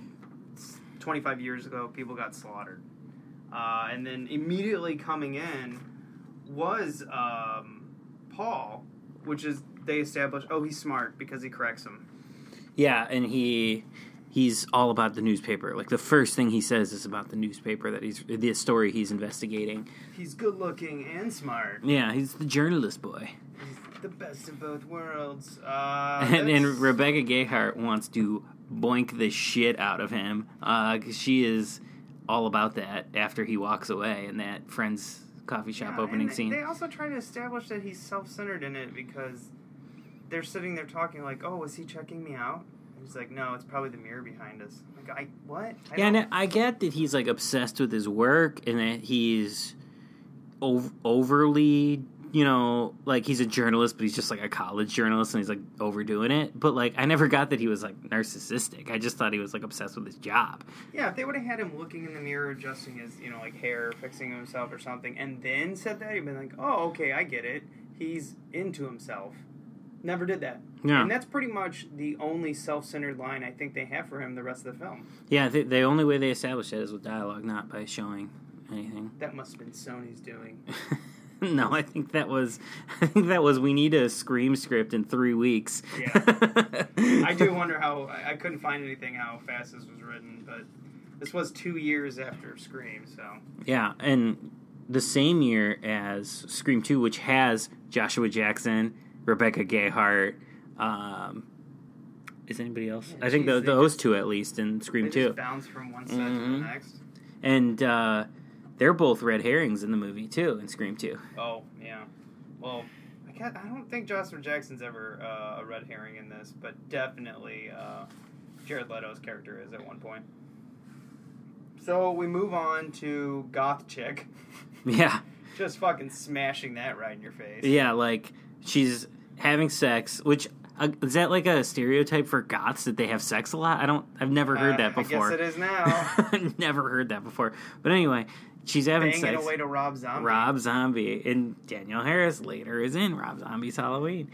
25 years ago people got slaughtered uh, and then immediately coming in was um, paul which is they established oh he's smart because he corrects him yeah, and he he's all about the newspaper. Like the first thing he says is about the newspaper that he's the story he's investigating. he's good looking and smart Yeah, he's the journalist boy. he's the best of both worlds uh, and, and Rebecca Gayheart wants to boink the shit out of him because she is all about that after he walks away in that Friends coffee shop Yeah, opening and scene. They also try to establish that he's self-centered in it because they're sitting there talking like, "Oh, is he checking me out?" And he's like, "No, it's probably the mirror behind us." Like, I what? I yeah, and I get that he's like obsessed with his work and that he's ov- overly, you know, like he's a journalist, but he's just like a college journalist and he's like overdoing it. But like, I never got that he was like narcissistic. I just thought he was like obsessed with his job. yeah, if they would have had him looking in the mirror, adjusting his, you know, like hair, fixing himself or something, and then said that, he'd been like, "Oh, okay, I get it. He's into himself." Never did that. Yeah. And that's pretty much the only self-centered line I think they have for him the rest of the film. Yeah, the, the only way they establish that is with dialogue, not by showing anything. That must have been Sony's doing. no, I think that was I think that was we need a scream script in three weeks. Yeah. I do wonder how I couldn't find anything how fast this was written, but this was two years after Scream, so yeah, and the same year as Scream Two, which has Joshua Jackson, Rebecca Gayheart. Um, is anybody else? I think geez, the, those two at least in Scream just Two, bounce from one set to Mhm. the next. and uh, they're both red herrings in the movie too in Scream Two. Oh yeah, well, I can't, I don't think Joshua Jackson's ever uh, a red herring in this, but definitely uh, Jared Leto's character is at one point. So we move on to Goth Chick, Yeah, just fucking smashing that right in your face. yeah, like she's having sex, which. Uh, is that like a stereotype for goths that they have sex a lot? I don't. I've never heard Uh, that before. I guess it is now. Never heard that before. But anyway, she's having Banging sex. away to Rob Zombie. Rob Zombie and Danielle Harris later is in Rob Zombie's Halloween.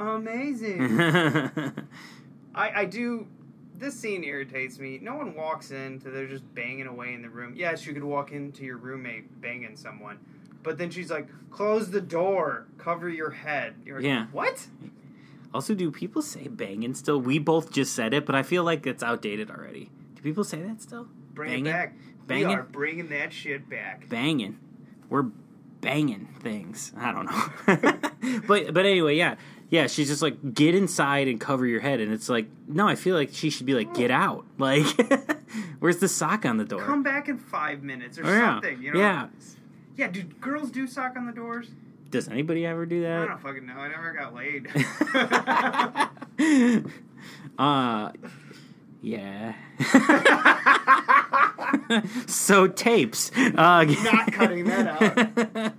Amazing. I, I do. This scene irritates me. No one walks in to they're just banging away in the room. Yes, you could walk into your roommate banging someone, but then she's like, "Close the door, cover your head." You're like, Yeah. What? Also, do people say banging still? We both just said it, but I feel like it's outdated already. Do people say that still? Bring Banging? it back. Banging? We are bringing that shit back. Banging. We're banging things. I don't know. but but anyway, yeah. Yeah, she's just like, get inside and cover your head. And it's like, no, I feel like she should be like, get out. Like, where's the sock on the door? Come back in five minutes or Oh, yeah. something. You know? Yeah. Yeah. Do girls do sock on the doors? Does anybody ever do that? I don't fucking know. I never got laid. uh yeah. so tapes. Uh, Not cutting that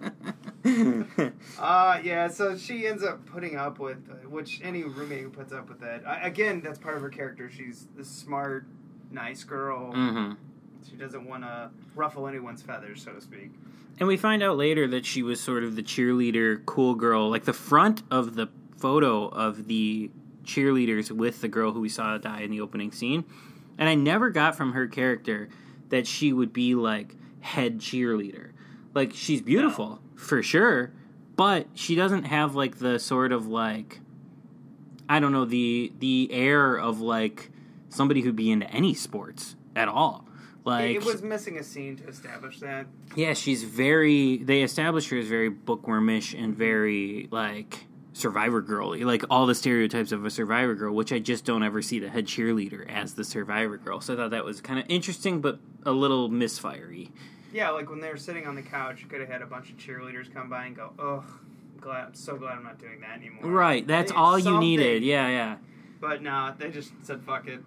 out. Uh, yeah, so she ends up putting up with, which any roommate who puts up with that. I, again, that's part of her character. She's the smart, nice girl. hmm She doesn't want to ruffle anyone's feathers, so to speak. And we find out later that she was sort of the cheerleader, cool girl. Like the front of the photo of the cheerleaders with the girl who we saw die in the opening scene. And I never got from her character that she would be like head cheerleader. Like she's beautiful for sure, but she doesn't have like the sort of like I don't know the the air of like somebody who'd be into any sports at all. Like it was missing a scene to establish that. yeah, she's very. They establish her as very bookwormish and very like Survivor girl, like all the stereotypes of a Survivor girl, which I just don't ever see the head cheerleader as the Survivor girl. So I thought that was kind of interesting, but a little misfirey. Yeah, like when they were sitting on the couch, you could have had a bunch of cheerleaders come by and go, "Ugh, I'm glad. I'm so glad I'm not doing that anymore." Right, that's all you something. needed. Yeah, yeah. But nah, they just said fuck it.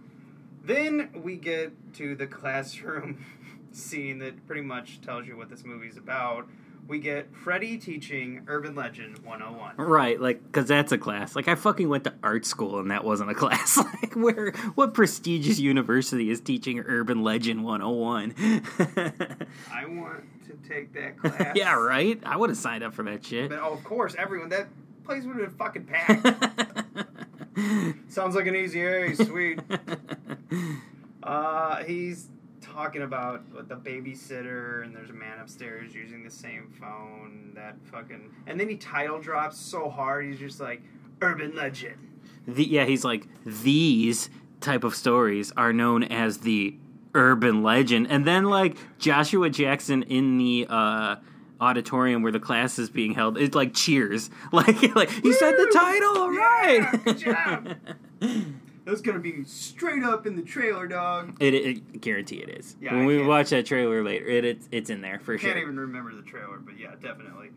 Then we get to the classroom scene that pretty much tells you what this movie's about. We get Freddy teaching Urban Legend 101. Right, like, because that's a class. Like, I fucking went to art school and that wasn't a class. like, where, what prestigious university is teaching Urban Legend 101? I want to take that class. yeah, right? I would have signed up for that shit. But oh, of course, everyone that place would have been fucking packed. Sounds like an easy A, sweet. Uh, he's talking about the babysitter, and there's a man upstairs using the same phone. That fucking, and then he title drops so hard. He's just like urban legend. the, yeah, he's like, these type of stories are known as the urban legend. And then, like, Joshua Jackson in the, uh, auditorium where the class is being held it's like cheers like like he said the title all right Yeah, good job. That's gonna be straight up in the trailer, dog. It, it guarantee it is. Yeah, when I we watch that trailer later, it, it's it's in there for sure. I Can't even remember the trailer, but yeah, definitely.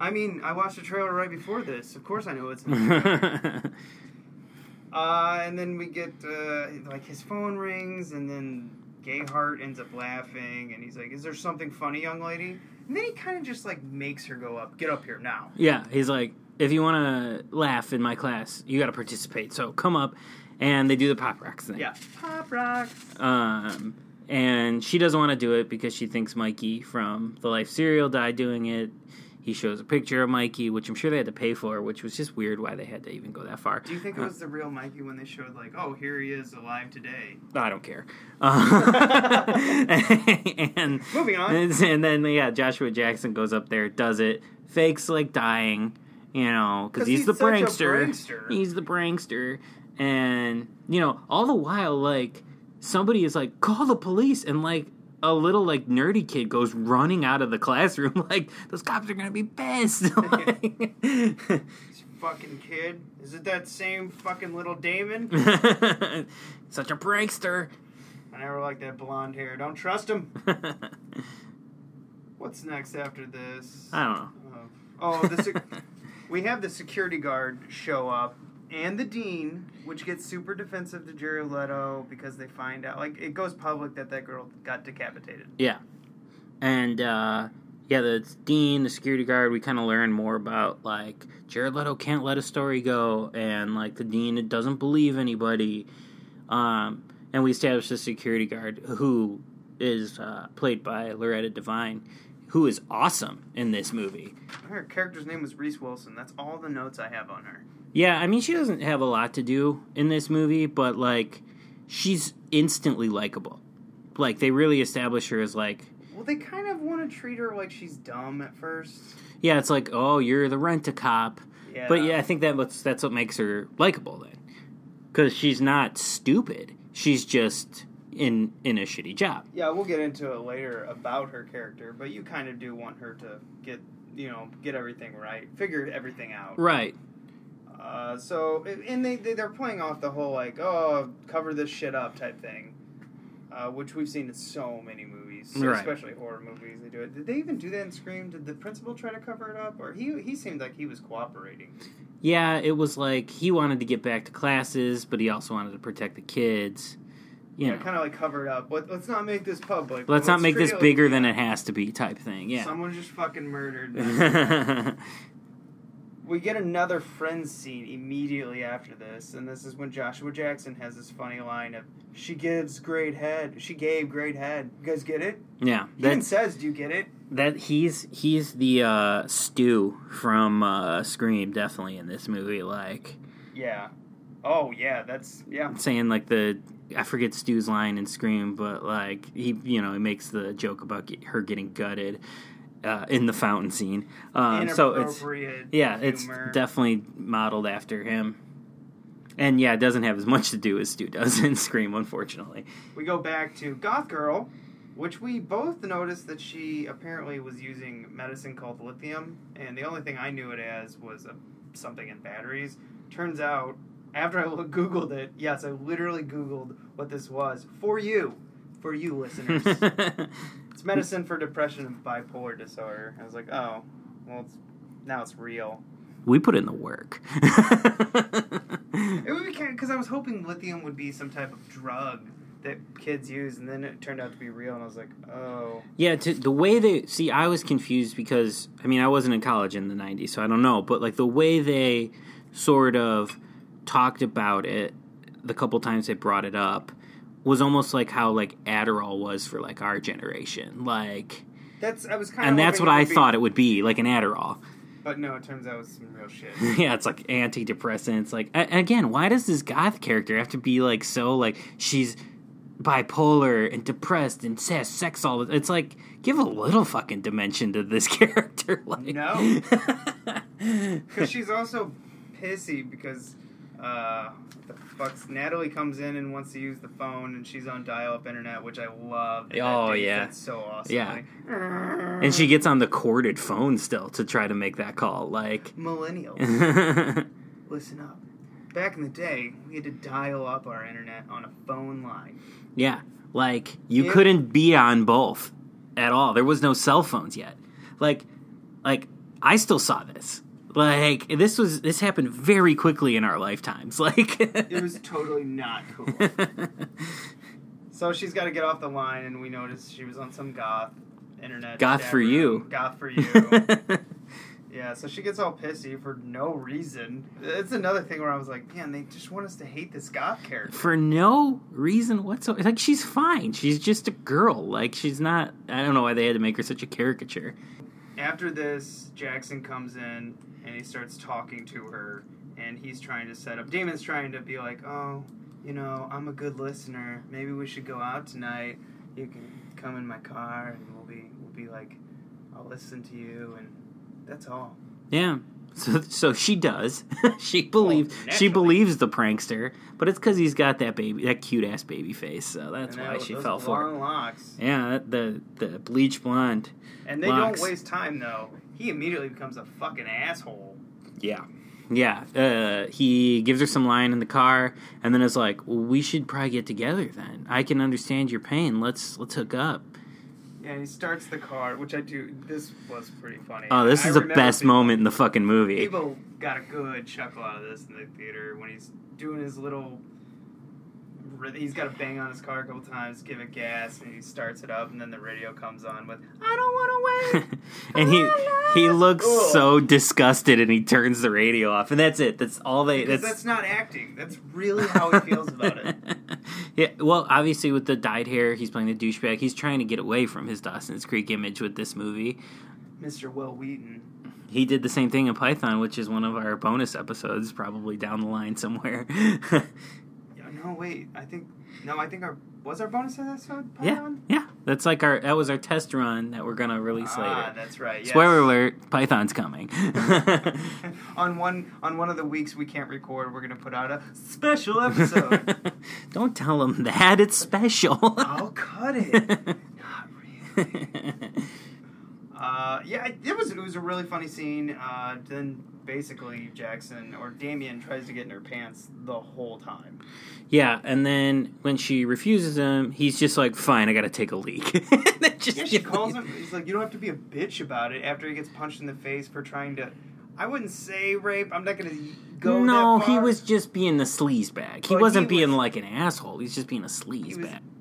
I mean, I watched the trailer right before this. Of course, I know it's. In the. Uh, and then we get uh, like his phone rings, and then Gayheart ends up laughing, and he's like, "Is there something funny, young lady?" And then he kind of just like makes her go up, get up here now. yeah, he's like, if you want to laugh in my class, you got to participate. So come up, and they do the pop rocks thing. Yeah, pop rocks. Um, and she doesn't want to do it because she thinks Mikey from the Life cereal died doing it. He shows a picture of Mikey, which I'm sure they had to pay for, which was just weird why they had to even go that far. Do you think it was the real Mikey when they showed like, "Oh, here he is alive today"? I don't care. Uh, and Moving on. And then yeah, Joshua Jackson goes up there, does it, fakes like dying, you know, because he's, he's the prankster. prankster. He's the prankster, and you know, all the while like somebody is like, call the police, and like a little like nerdy kid goes running out of the classroom, like those cops are gonna be pissed. Like- This fucking kid. Is it that same fucking little Damon? Such a prankster. I never liked that blonde hair. Don't trust him. What's next after this? I don't know. Oh, oh the sec- we have the security guard show up and the dean, which gets super defensive to Jared Leto because they find out like it goes public that that girl got decapitated. Yeah. And uh yeah, the dean, the security guard, we kind of learn more about like Jared Leto can't let a story go, and like the dean doesn't believe anybody. Um, and we establish the security guard who is uh, played by Loretta Devine, who is awesome in this movie. Her character's name was Reese Wilson. That's all the notes I have on her. Yeah, I mean she doesn't have a lot to do in this movie, but like she's instantly likable. Like they really establish her as like Well, they kind of want to treat her like she's dumb at first. Yeah, it's like, oh, you're the rent a cop. Yeah. But yeah, I think that what's that's what makes her likable then, because she's not stupid. She's just in in a shitty job. Yeah, we'll get into it later about her character, but you kind of do want her to get, you know, get everything right, figure everything out. Right. Uh, so, and they, they they're playing off the whole like, oh, cover this shit up type thing, uh, which we've seen in so many movies, Right. especially horror movies. They do it. Did they even do that in Scream? Did the principal try to cover it up, or he he seemed like he was cooperating? Yeah, it was like he wanted to get back to classes, but he also wanted to protect the kids. You Yeah, know, kind of like covered up. Let, let's not make this public. let's not make this bigger than it has to be, type thing. Yeah. Someone just fucking murdered. we get another friends scene immediately after this, and this is when Joshua Jackson has this funny line of "She gives great head. She gave great head. You guys get it?" yeah. He even says, "Do you get it?" that he's he's the uh, Stu from uh, Scream, definitely in this movie. Like Yeah. Oh yeah, that's yeah. saying like the I forget Stu's line in Scream, but like he you know he makes the joke about get, her getting gutted uh, in the fountain scene. Um, so it's yeah, it's definitely modeled after him. And yeah, it doesn't have as much to do as Stu does in Scream, unfortunately. We go back to Goth Girl, which we both noticed that she apparently was using medicine called lithium, and the only thing I knew it as was a something in batteries. Turns out, after I Googled it, yes, I literally Googled what this was for you, for you listeners. it's medicine for depression and bipolar disorder. I was like, oh, well, it's, now it's real. we put in the work. It would be because I was hoping lithium would be some type of drug that kids use, and then it turned out to be real, and I was like, oh, Yeah, to, the way they see, I was confused because I mean, I wasn't in college in the '90s, so I don't know. But like the way they sort of talked about it, the couple times they brought it up, was almost like how like Adderall was for like our generation, like, that's I was kind of, and that's what I thought it would be, like an Adderall. But no, it turns out it was some real shit. yeah, it's like antidepressants. Like again, why does this goth character have to be like so like she's bipolar and depressed and has sex all the It's like give a little fucking dimension to this character. Like No. Because she's also pissy because uh, the fuck's Natalie comes in and wants to use the phone, and she's on dial-up internet, which I love. Oh, yeah. that's so awesome. Yeah. Like, and she gets on the corded phone still to try to make that call. Like millennials, listen up. Back in the day, we had to dial up our internet on a phone line. yeah, like you Yeah. couldn't be on both at all. There was no cell phones yet. Like like I still saw this. Like this was this happened very quickly in our lifetimes. Like It was totally not cool. so she's got to get off the line, and we noticed she was on some goth internet. Goth for you. Goth for you. yeah, so she gets all pissy for no reason. It's another thing where I was like, man, they just want us to hate this goth character. for no reason whatsoever. Like she's fine. She's just a girl. Like she's not. I don't know why they had to make her such a caricature. After this, Jackson comes in and he starts talking to her, and he's trying to set up. Damon's trying to be like, oh, you know, I'm a good listener. Maybe we should go out tonight. You can come in my car, and we'll be we'll be like, I'll listen to you, and that's all. Yeah. So so she does. she believes she believes the prankster, but it's because he's got that baby that cute ass baby face. So that's And why that- she fell for it. locks. Yeah, the the bleach blonde. And they Locks. don't waste time though. He immediately becomes a fucking asshole. Yeah. Yeah, uh, he gives her some line in the car, and then is like, well, "We should probably get together. Then I can understand your pain. Let's let's hook up." Yeah, he starts the car, which I do. This was pretty funny. Oh, this I is the best people- moment in the fucking movie. People got a good chuckle out of this in the theater when he's doing his little. He's got to bang on his car a couple times, give it gas, and he starts it up, and then the radio comes on with "I don't want to wait." and he he looks Ugh. so disgusted, and he turns the radio off, and that's it. That's all they. That's, that's not acting. That's really how he feels about it. yeah. Well, obviously with the dyed hair, he's playing the douchebag. He's trying to get away from his Dawson's Creek image with this movie. Mr. Wil Wheaton. He did the same thing in Python, which is one of our bonus episodes, probably down the line somewhere. Yeah, no, wait. I think no. I think our was our bonus episode. yeah, yeah. That's like our that was our test run that we're gonna release Ah, later. that's right. Yes. Spoiler alert: Python's coming. on one on one of the weeks we can't record, we're gonna put out a special episode. Don't tell them that it's special. I'll cut it. Not really. Uh, yeah, it was it was a really funny scene. Uh, then basically Jackson or Damien tries to get in her pants the whole time. Yeah, and then when she refuses him, he's just like, "Fine, I got to take a leak." Just Yeah, she calls him. He's like, "You don't have to be a bitch about it." After he gets punched in the face for trying to, I wouldn't say rape. I'm not gonna go. No, he was just being the sleaze bag. He But wasn't he being was- like an asshole. He's just being a sleaze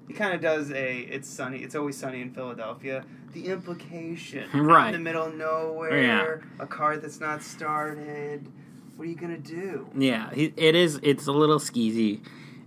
He was. bag. He kind of does a. It's sunny. It's always sunny in Philadelphia. The implication, Right. in the middle of nowhere, Yeah. a car that's not started. What are you gonna do? Yeah, it is. It's a little skeezy,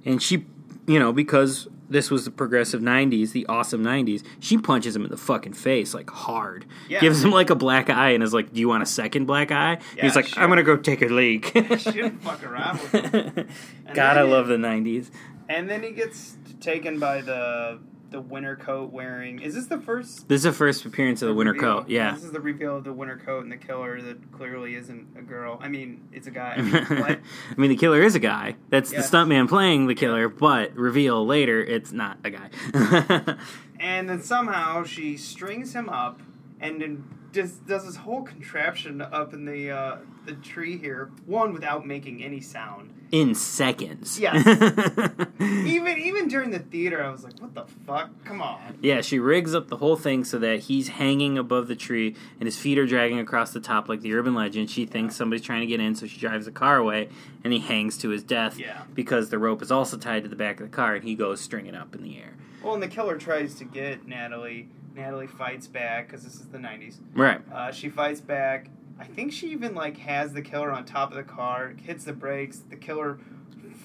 and she, you know, because this was the progressive '90s, the awesome '90s, she punches him in the fucking face like hard. Yeah. Gives him like a black eye, and is like, "Do you want a second black eye?" Yeah, He's like, sure. "I'm gonna go take a leak." She didn't fuck around with him. God, I love the '90s. And then he gets taken by the the winter coat wearing. Is this the first? This is the first appearance of the winter reveal? coat. Yeah. This is the reveal of the winter coat and the killer that clearly isn't a girl. I mean, it's a guy. I mean, the killer is a guy. That's Yes. the stuntman playing the killer, but reveal later it's not a guy. And then somehow she strings him up and then just does this whole contraption up in the uh, the tree here. One without making any sound. In seconds. Yes. Even even during the theater, I was like, "What the fuck? Come on!" Yeah, she rigs up the whole thing so that he's hanging above the tree and his feet are dragging across the top like the urban legend. She thinks somebody's trying to get in, so she drives the car away and he hangs to his death Yeah. because the rope is also tied to the back of the car and he goes stringing up in the air. Well, and the killer tries to get Natalie. Natalie fights back because this is the '90s. Right. Uh, she fights back. I think she even like has the killer on top of the car, hits the brakes. The killer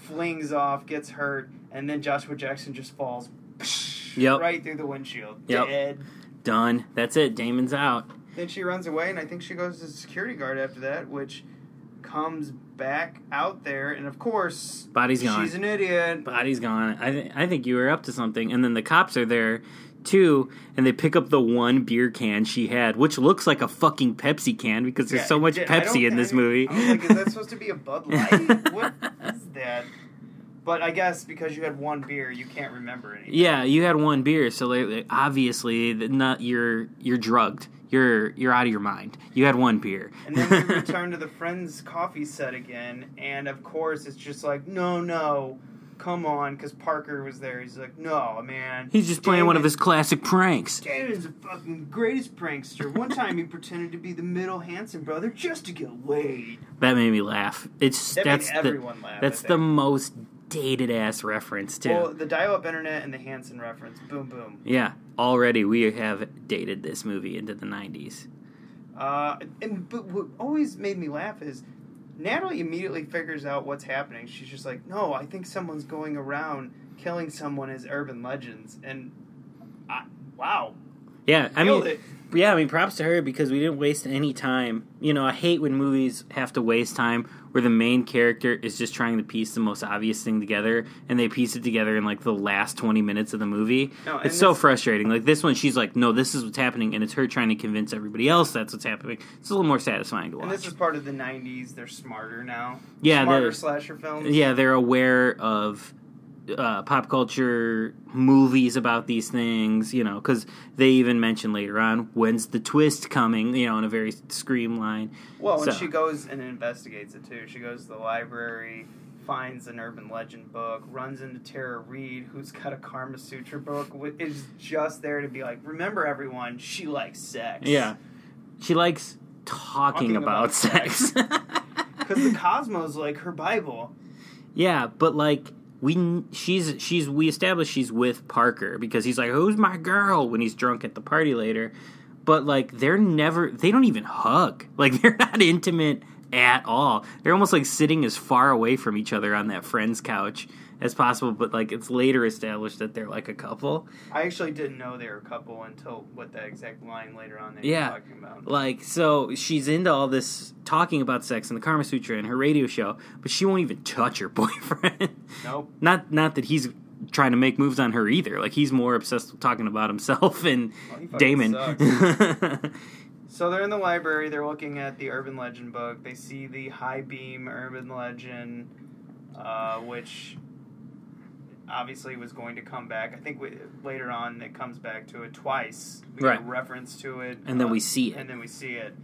flings off, gets hurt, and then Joshua Jackson just falls Yep. right through the windshield, Yep. dead. Done. That's it. Damon's out. Then she runs away, and I think she goes to the security guard after that, which comes back out there, and of course, Body's gone. she's an idiot. Body's gone. I, th- I think you were up to something. And then the cops are there too, and they pick up the one beer can she had, which looks like a fucking Pepsi can because there's Yeah, so much did- Pepsi in this think- movie. I was like, is that supposed to be a Bud Light? what is that? But I guess because you had one beer, you can't remember anything. Yeah, you had one beer, so like, like, obviously, not you're you're drugged. You're you're out of your mind. You had one beer. And then we return to the Friends coffee set again, and of course it's just like, no, no, come on, because Parker was there. He's like, no, man. He's just playing one of his classic pranks. Damon's the fucking greatest prankster. One time he pretended to be the middle Hanson brother just to get laid. That made me laugh. It's That made that's the everyone laugh, that's the most dated ass reference too. Well, the dial-up internet and the Hanson reference, boom, boom. yeah, already we have dated this movie into the '90s. Uh, and but what always made me laugh is Natalie immediately figures out what's happening. She's just like, "No, I think someone's going around killing someone as urban legends." And I, wow, Yeah, I mean, it. Yeah, I mean, props to her because we didn't waste any time. You know, I hate when movies have to waste time where the main character is just trying to piece the most obvious thing together, and they piece it together in like the last twenty minutes of the movie. And it's so frustrating. Like this one, she's like, "No, this is what's happening," and it's her trying to convince everybody else that's what's happening. It's a little more satisfying to watch. and this is part of the '90s. They're smarter now. Yeah, smarter slasher films. yeah, they're aware of uh, pop culture movies about these things, you know, because they even mention later on when's the twist coming, you know, in a very scream line. Well, and she goes and investigates it too. She goes to the library, finds an urban legend book, runs into Tara Reid, who's got a Karma Sutra book, is just there to be like, remember everyone, she likes sex. Yeah, she likes talking, Talking about, about sex. because the Cosmos like her Bible. yeah, but like we, she's she's we established she's with Parker because he's like, "Who's my girl?" when he's drunk at the party later. But like they're never, they don't even hug. Like they're not intimate at all. They're almost like sitting as far away from each other on that friend's couch as possible. But like it's later established that they're like a couple. I actually didn't know they were a couple until what that exact line later on they Yeah. were talking about. Like, so she's into all this talking about sex in the Karma Sutra and her radio show, but she won't even touch her boyfriend. Nope. not not that he's trying to make moves on her either. Like he's more obsessed with talking about himself and Well, Damon. So they're in the library. They're looking at the urban legend book. They see the high beam urban legend, uh, which obviously was going to come back. I think we, later on it comes back to it twice. We get a Right. reference to it, And then uh, we see it. And then we see it.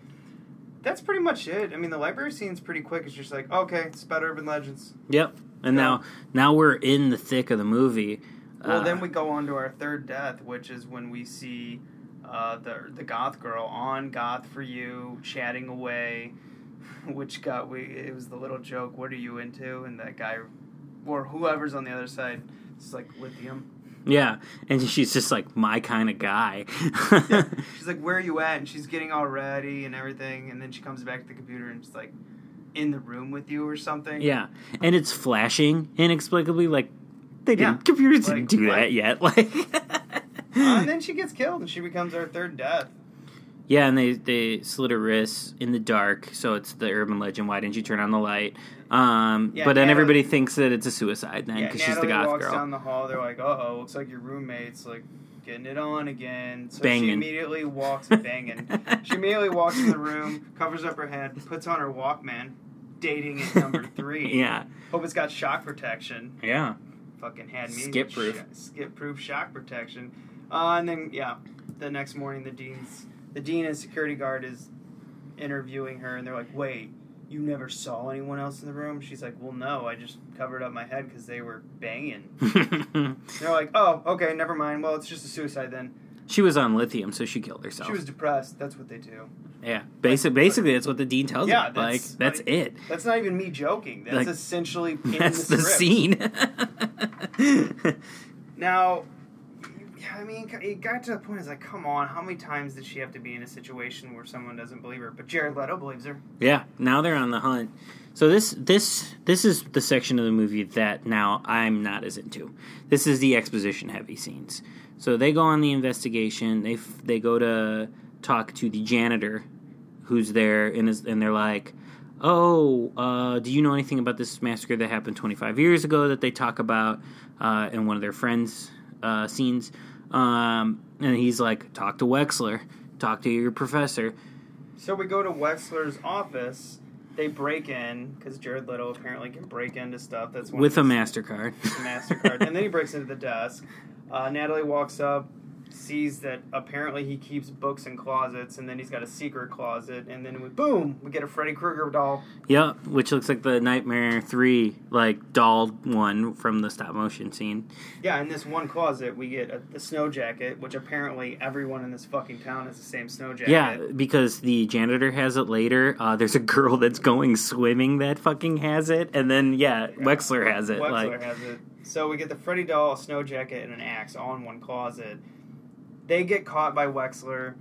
That's pretty much it. I mean, the library scene's pretty quick. It's just like, okay, it's about urban legends. yep. And Yeah. now now we're in the thick of the movie. Well, Uh, then we go on to our third death, which is when we see uh, the the goth girl on Goth for You chatting away, which got we it was the little joke. What are you into? And that guy, or whoever's on the other side, It's like lithium. yeah, and she's just like my kind of guy. She's like, "Where are you at?" And she's getting all ready and everything, and then she comes back to the computer and she's like, "In the room with you" or something. yeah, and it's flashing inexplicably. Like they didn't Yeah. computers Like, didn't do what? that yet. Like. Uh, and then she gets killed, and she becomes our third death. Yeah, and they they slit her wrists in the dark, so it's the urban legend. Why didn't you turn on the light? Um, Yeah, but then Natalie- everybody thinks that it's a suicide then because Natalie she's the goth walks girl. down the hall. They're like, "Uh oh, looks like your roommate's like getting it on again." So she immediately walks banging. she immediately walks in the room, covers up her head, puts on her Walkman. Dating at number three. yeah, Hope it's got shock protection. yeah, Fucking had me Skip-proof. sh- skip-proof shock protection. Uh, and then yeah, the next morning the dean's the dean and security guard is interviewing her, and they're like, "Wait, "You never saw anyone else in the room?" She's like, "Well, no, I just covered up my head because they were banging." They're like, "Oh, okay, never mind. Well, it's just a suicide then." she was on lithium, so she killed herself. She was depressed. That's what they do. yeah, basic, basically, that's what the dean tells Yeah, her. Like that's- that's like- it. That's not even me joking. That's Like, essentially in That's the, the scene. Now, I mean, it got to the point. It's like, come on, how many times did she have to be in a situation where someone doesn't believe her? But Jared Leto believes her. Yeah, now they're on the hunt. So this this this is the section of the movie that now I'm not as into. This is the exposition heavy scenes. So they go on the investigation. They f- they go to talk to the janitor who's there and is and they're like, "Oh, uh, do you know anything about this massacre that happened 25 years ago that they talk about uh, in one of their friends' uh, scenes?" Um, and he's like, "Talk to Wexler. Talk to your professor." So we go to Wexler's office. They break in because Jared Leto apparently can break into stuff. That's one With a Mastercard. Mastercard, and then he breaks into the desk. Uh, Natalie walks up, sees that apparently he keeps books in closets, and then he's got a secret closet, and then we boom, we get a Freddy Krueger doll. Yeah, which looks like the Nightmare Three like doll one from the stop motion scene. Yeah, in this one closet, we get a, the snow jacket, which apparently everyone in this fucking town has the same snow jacket. Yeah, because the janitor has it later. Uh, there's a girl that's going swimming that fucking has it, and then yeah, Wexler has it. Wexler like, has it. So we get the Freddy doll, a snow jacket, and an axe all in one closet. They get caught by Wexler.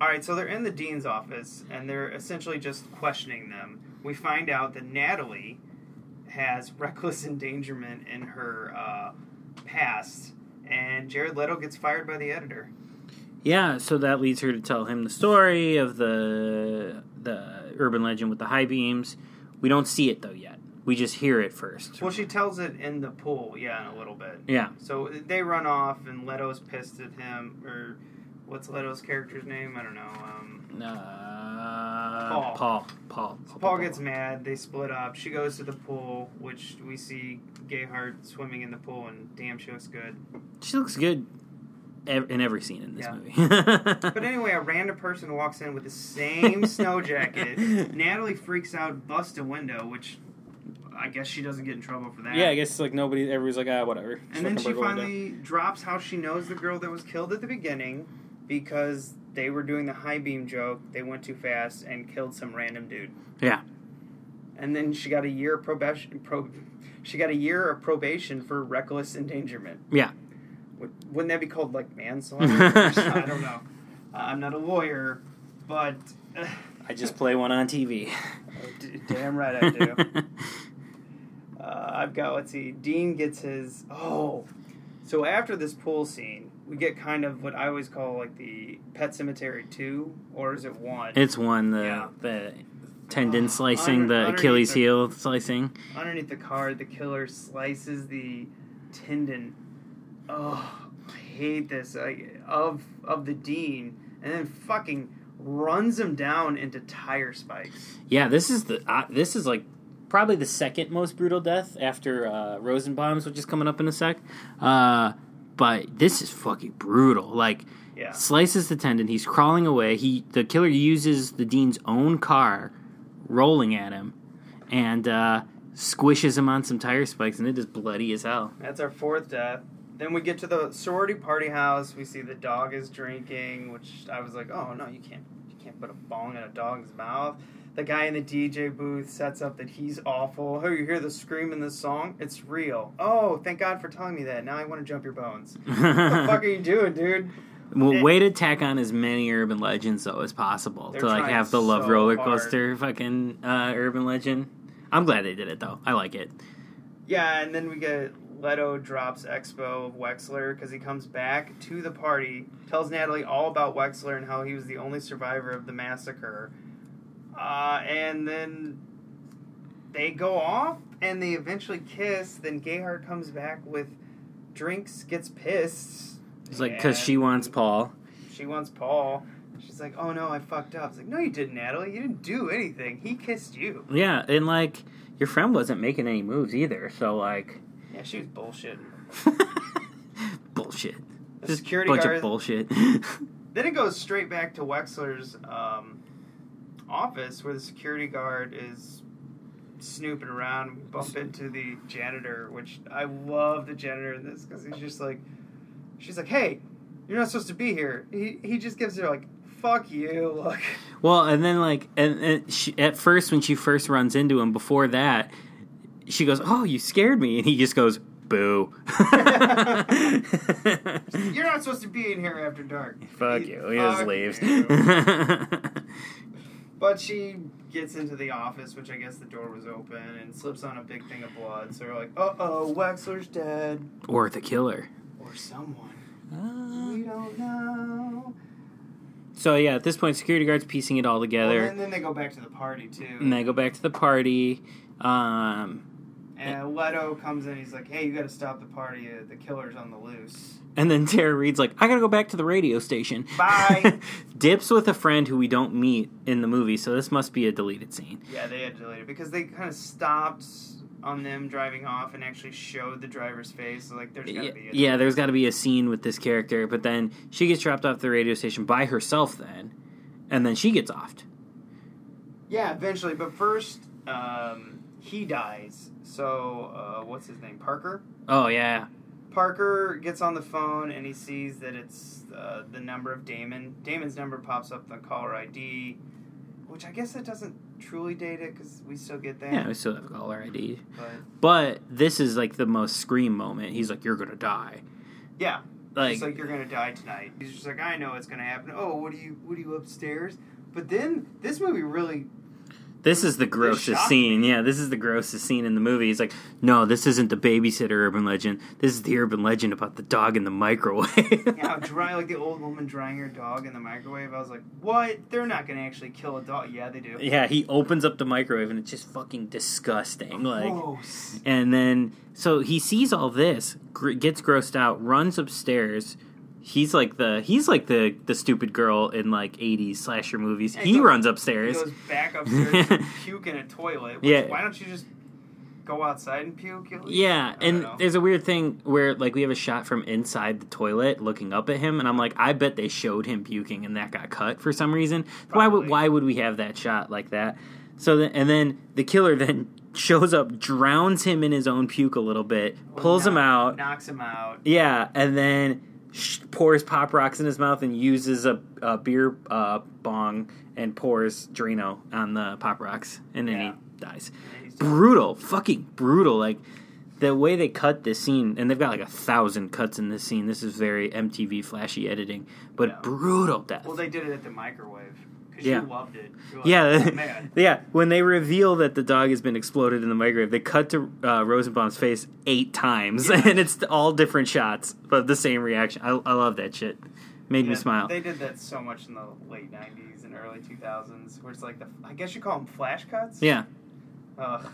All right, so they're in the dean's office, and they're essentially just questioning them. We find out that Natalie has reckless endangerment in her uh, past, and Jared Leto gets fired by the editor. yeah, so that leads her to tell him the story of the the urban legend with the high beams. We don't see it though yet. We just hear it first. Well, she tells it in the pool, yeah, in a little bit. Yeah, So they run off, and Leto's pissed at him, or what's Leto's character's name? I don't know. Um, uh, Paul. Paul. Paul. So Paul gets mad. They split up. She goes to the pool, which we see Gayheart swimming in the pool, and damn, she looks good. She looks good in every scene in this Yeah. movie. But anyway, a random person walks in with the same snow jacket. Natalie freaks out, busts a window, which I guess she doesn't get in trouble for that. Yeah, I guess it's like nobody. Everybody's like, ah, whatever. Just And then she finally drops how she knows the girl that was killed at the beginning because they were doing the high beam joke. They went too fast and killed some random dude. Yeah, And then she got a year of probation. Pro, she got a year of probation for reckless endangerment. yeah. Would- Wouldn't that be called like manslaughter? I don't know. Uh, I'm not a lawyer, but uh, I just play one on TV. d- damn right I do. Uh, I've got let's see. Dean gets his oh. So after this pool scene, we get kind of what I always call like the Pet Sematary two, or is it one? It's one the Yeah. the tendon Oh, slicing, under- the Achilles the- heel slicing. Underneath the card, the killer slices the tendon. Oh, I hate this. I, of of the dean, and then fucking runs him down into tire spikes. Yeah, this is the uh, this is like probably the second most brutal death after uh, Rosenbaum's, which is coming up in a sec. Uh, but this is fucking brutal. Like Yeah. slices the tendon. He's crawling away. He the killer uses the dean's own car, rolling at him, and uh, squishes him on some tire spikes, and it is bloody as hell. That's our fourth death. Then we get to the sorority party house. We see the dog is drinking, which I was like, oh no, you can't, you can't put a bong in a dog's mouth. The guy in the DJ booth sets up that he's awful. Oh, you hear the scream in the song? It's real. Oh, thank God for telling me that. Now I want to jump your bones. what the fuck are you doing, dude? Well, It- way to tack on as many urban legends though as possible to like have the love so roller hard. coaster fucking uh, urban legend. I'm glad they did it though. I like it. Yeah, and then we get Leto drops Expo of Wexler because he comes back to the party, tells Natalie all about Wexler and how he was the only survivor of the massacre. Uh, and then they go off and they eventually kiss. Then Gayheart comes back with drinks, gets pissed. It's like because she wants Paul. She wants Paul. She's like, oh no, I fucked up. It's like, no, you didn't, Natalie. You didn't do anything. He kissed you. Yeah, and like your friend wasn't making any moves either. So like Yeah, she was bullshitting. bullshit. The Just security bunch guard- of bullshit. Then it goes straight back to Wexler's um, office where the security guard is snooping around. We bump into the janitor, which I love the janitor in this because he's just like, she's like, "Hey, you're not supposed to be here." He he just gives her like, "Fuck you!" Look, Well, and then like, and, and she, at first when she first runs into him, before that, she goes, "Oh, you scared me," and he just goes, "Boo." you're not supposed to be in here after dark. Fuck you. He just Fuck leaves. you. But she gets into the office, which I guess the door was open, and slips on a big thing of blood. So we're like, "Uh oh, Wexler's dead." or the killer. or someone. we don't know. So yeah, at this point, security guards piecing it all Well, together, and then they go back to the party too. and they go back to the party. Um, And Leto comes in. He's like, "Hey, you got to stop the party. Uh, the killer's on the loose." and then Tara Reid's like, "I gotta go back to the radio station." Bye. Dips with a friend who we don't meet in the movie, so this must be a deleted scene. Yeah, they had to delete it because they kind of stopped on them driving off and actually showed the driver's face. So like, there's got to Yeah, be. A, yeah, there's got to be a scene with this character, but then she gets dropped off the radio station by herself. Then, and then she gets offed. yeah, eventually. But first, um, he dies. So uh, what's his name? Parker. Oh yeah, Parker gets on the phone and he sees that it's uh, the number of Damon. Damon's number pops up on the caller ID, which I guess it doesn't truly date it because we still get that. yeah, we still have caller ID. But But this is like the most scream moment. He's like, "You're gonna die." yeah, Like, it's like you're gonna die tonight. He's just like, I know it's gonna happen. Oh, what are you? What are you upstairs? But then this movie really this is the grossest scene. Yeah, this is the grossest scene in the movie. He's like, "No, this isn't the babysitter urban legend. This is the urban legend about the dog in the microwave." know, dry like the old woman drying her dog in the microwave. I was like, what? They're not gonna actually kill a dog. Yeah, they do. yeah, he opens up the microwave and it's just fucking disgusting. Like, Gross. And then, so he sees all this, gr- gets grossed out, runs upstairs. He's like the he's like the the stupid girl in like '80s slasher movies. Yeah, he he goes- runs He upstairs. goes back upstairs, and puke in a toilet. Which, Yeah. Why don't you just go outside and puke? Yeah, and know. there's a weird thing where like we have a shot from inside the toilet looking up at him, and I'm like, I bet they showed him puking and that got cut for some reason. Why would why would we have that shot like that? So then, and then the killer then shows up, drowns him in his own puke a little bit, pulls him Knock- out. knocks him out. Yeah, and then pours pop rocks in his mouth and uses a, a beer uh, bong and pours Drano on the pop rocks, and then Yeah. he dies. Brutal, fucking brutal. Like the way they cut this scene, and they've got like a thousand cuts in this scene. This is very MTV flashy editing, but Yeah. brutal death. Well, they did it at the microwave because Yeah. you loved it. Like, yeah, oh, man. yeah. When they reveal that the dog has been exploded in the microwave, they cut to uh, Rosenbaum's face eight times, Yeah. and it's all different shots, but the same reaction. I, I love that shit. Made me smile. They did that so much in the late '90s and early 2000s, where it's like the I guess you call them flash cuts. yeah, Ugh.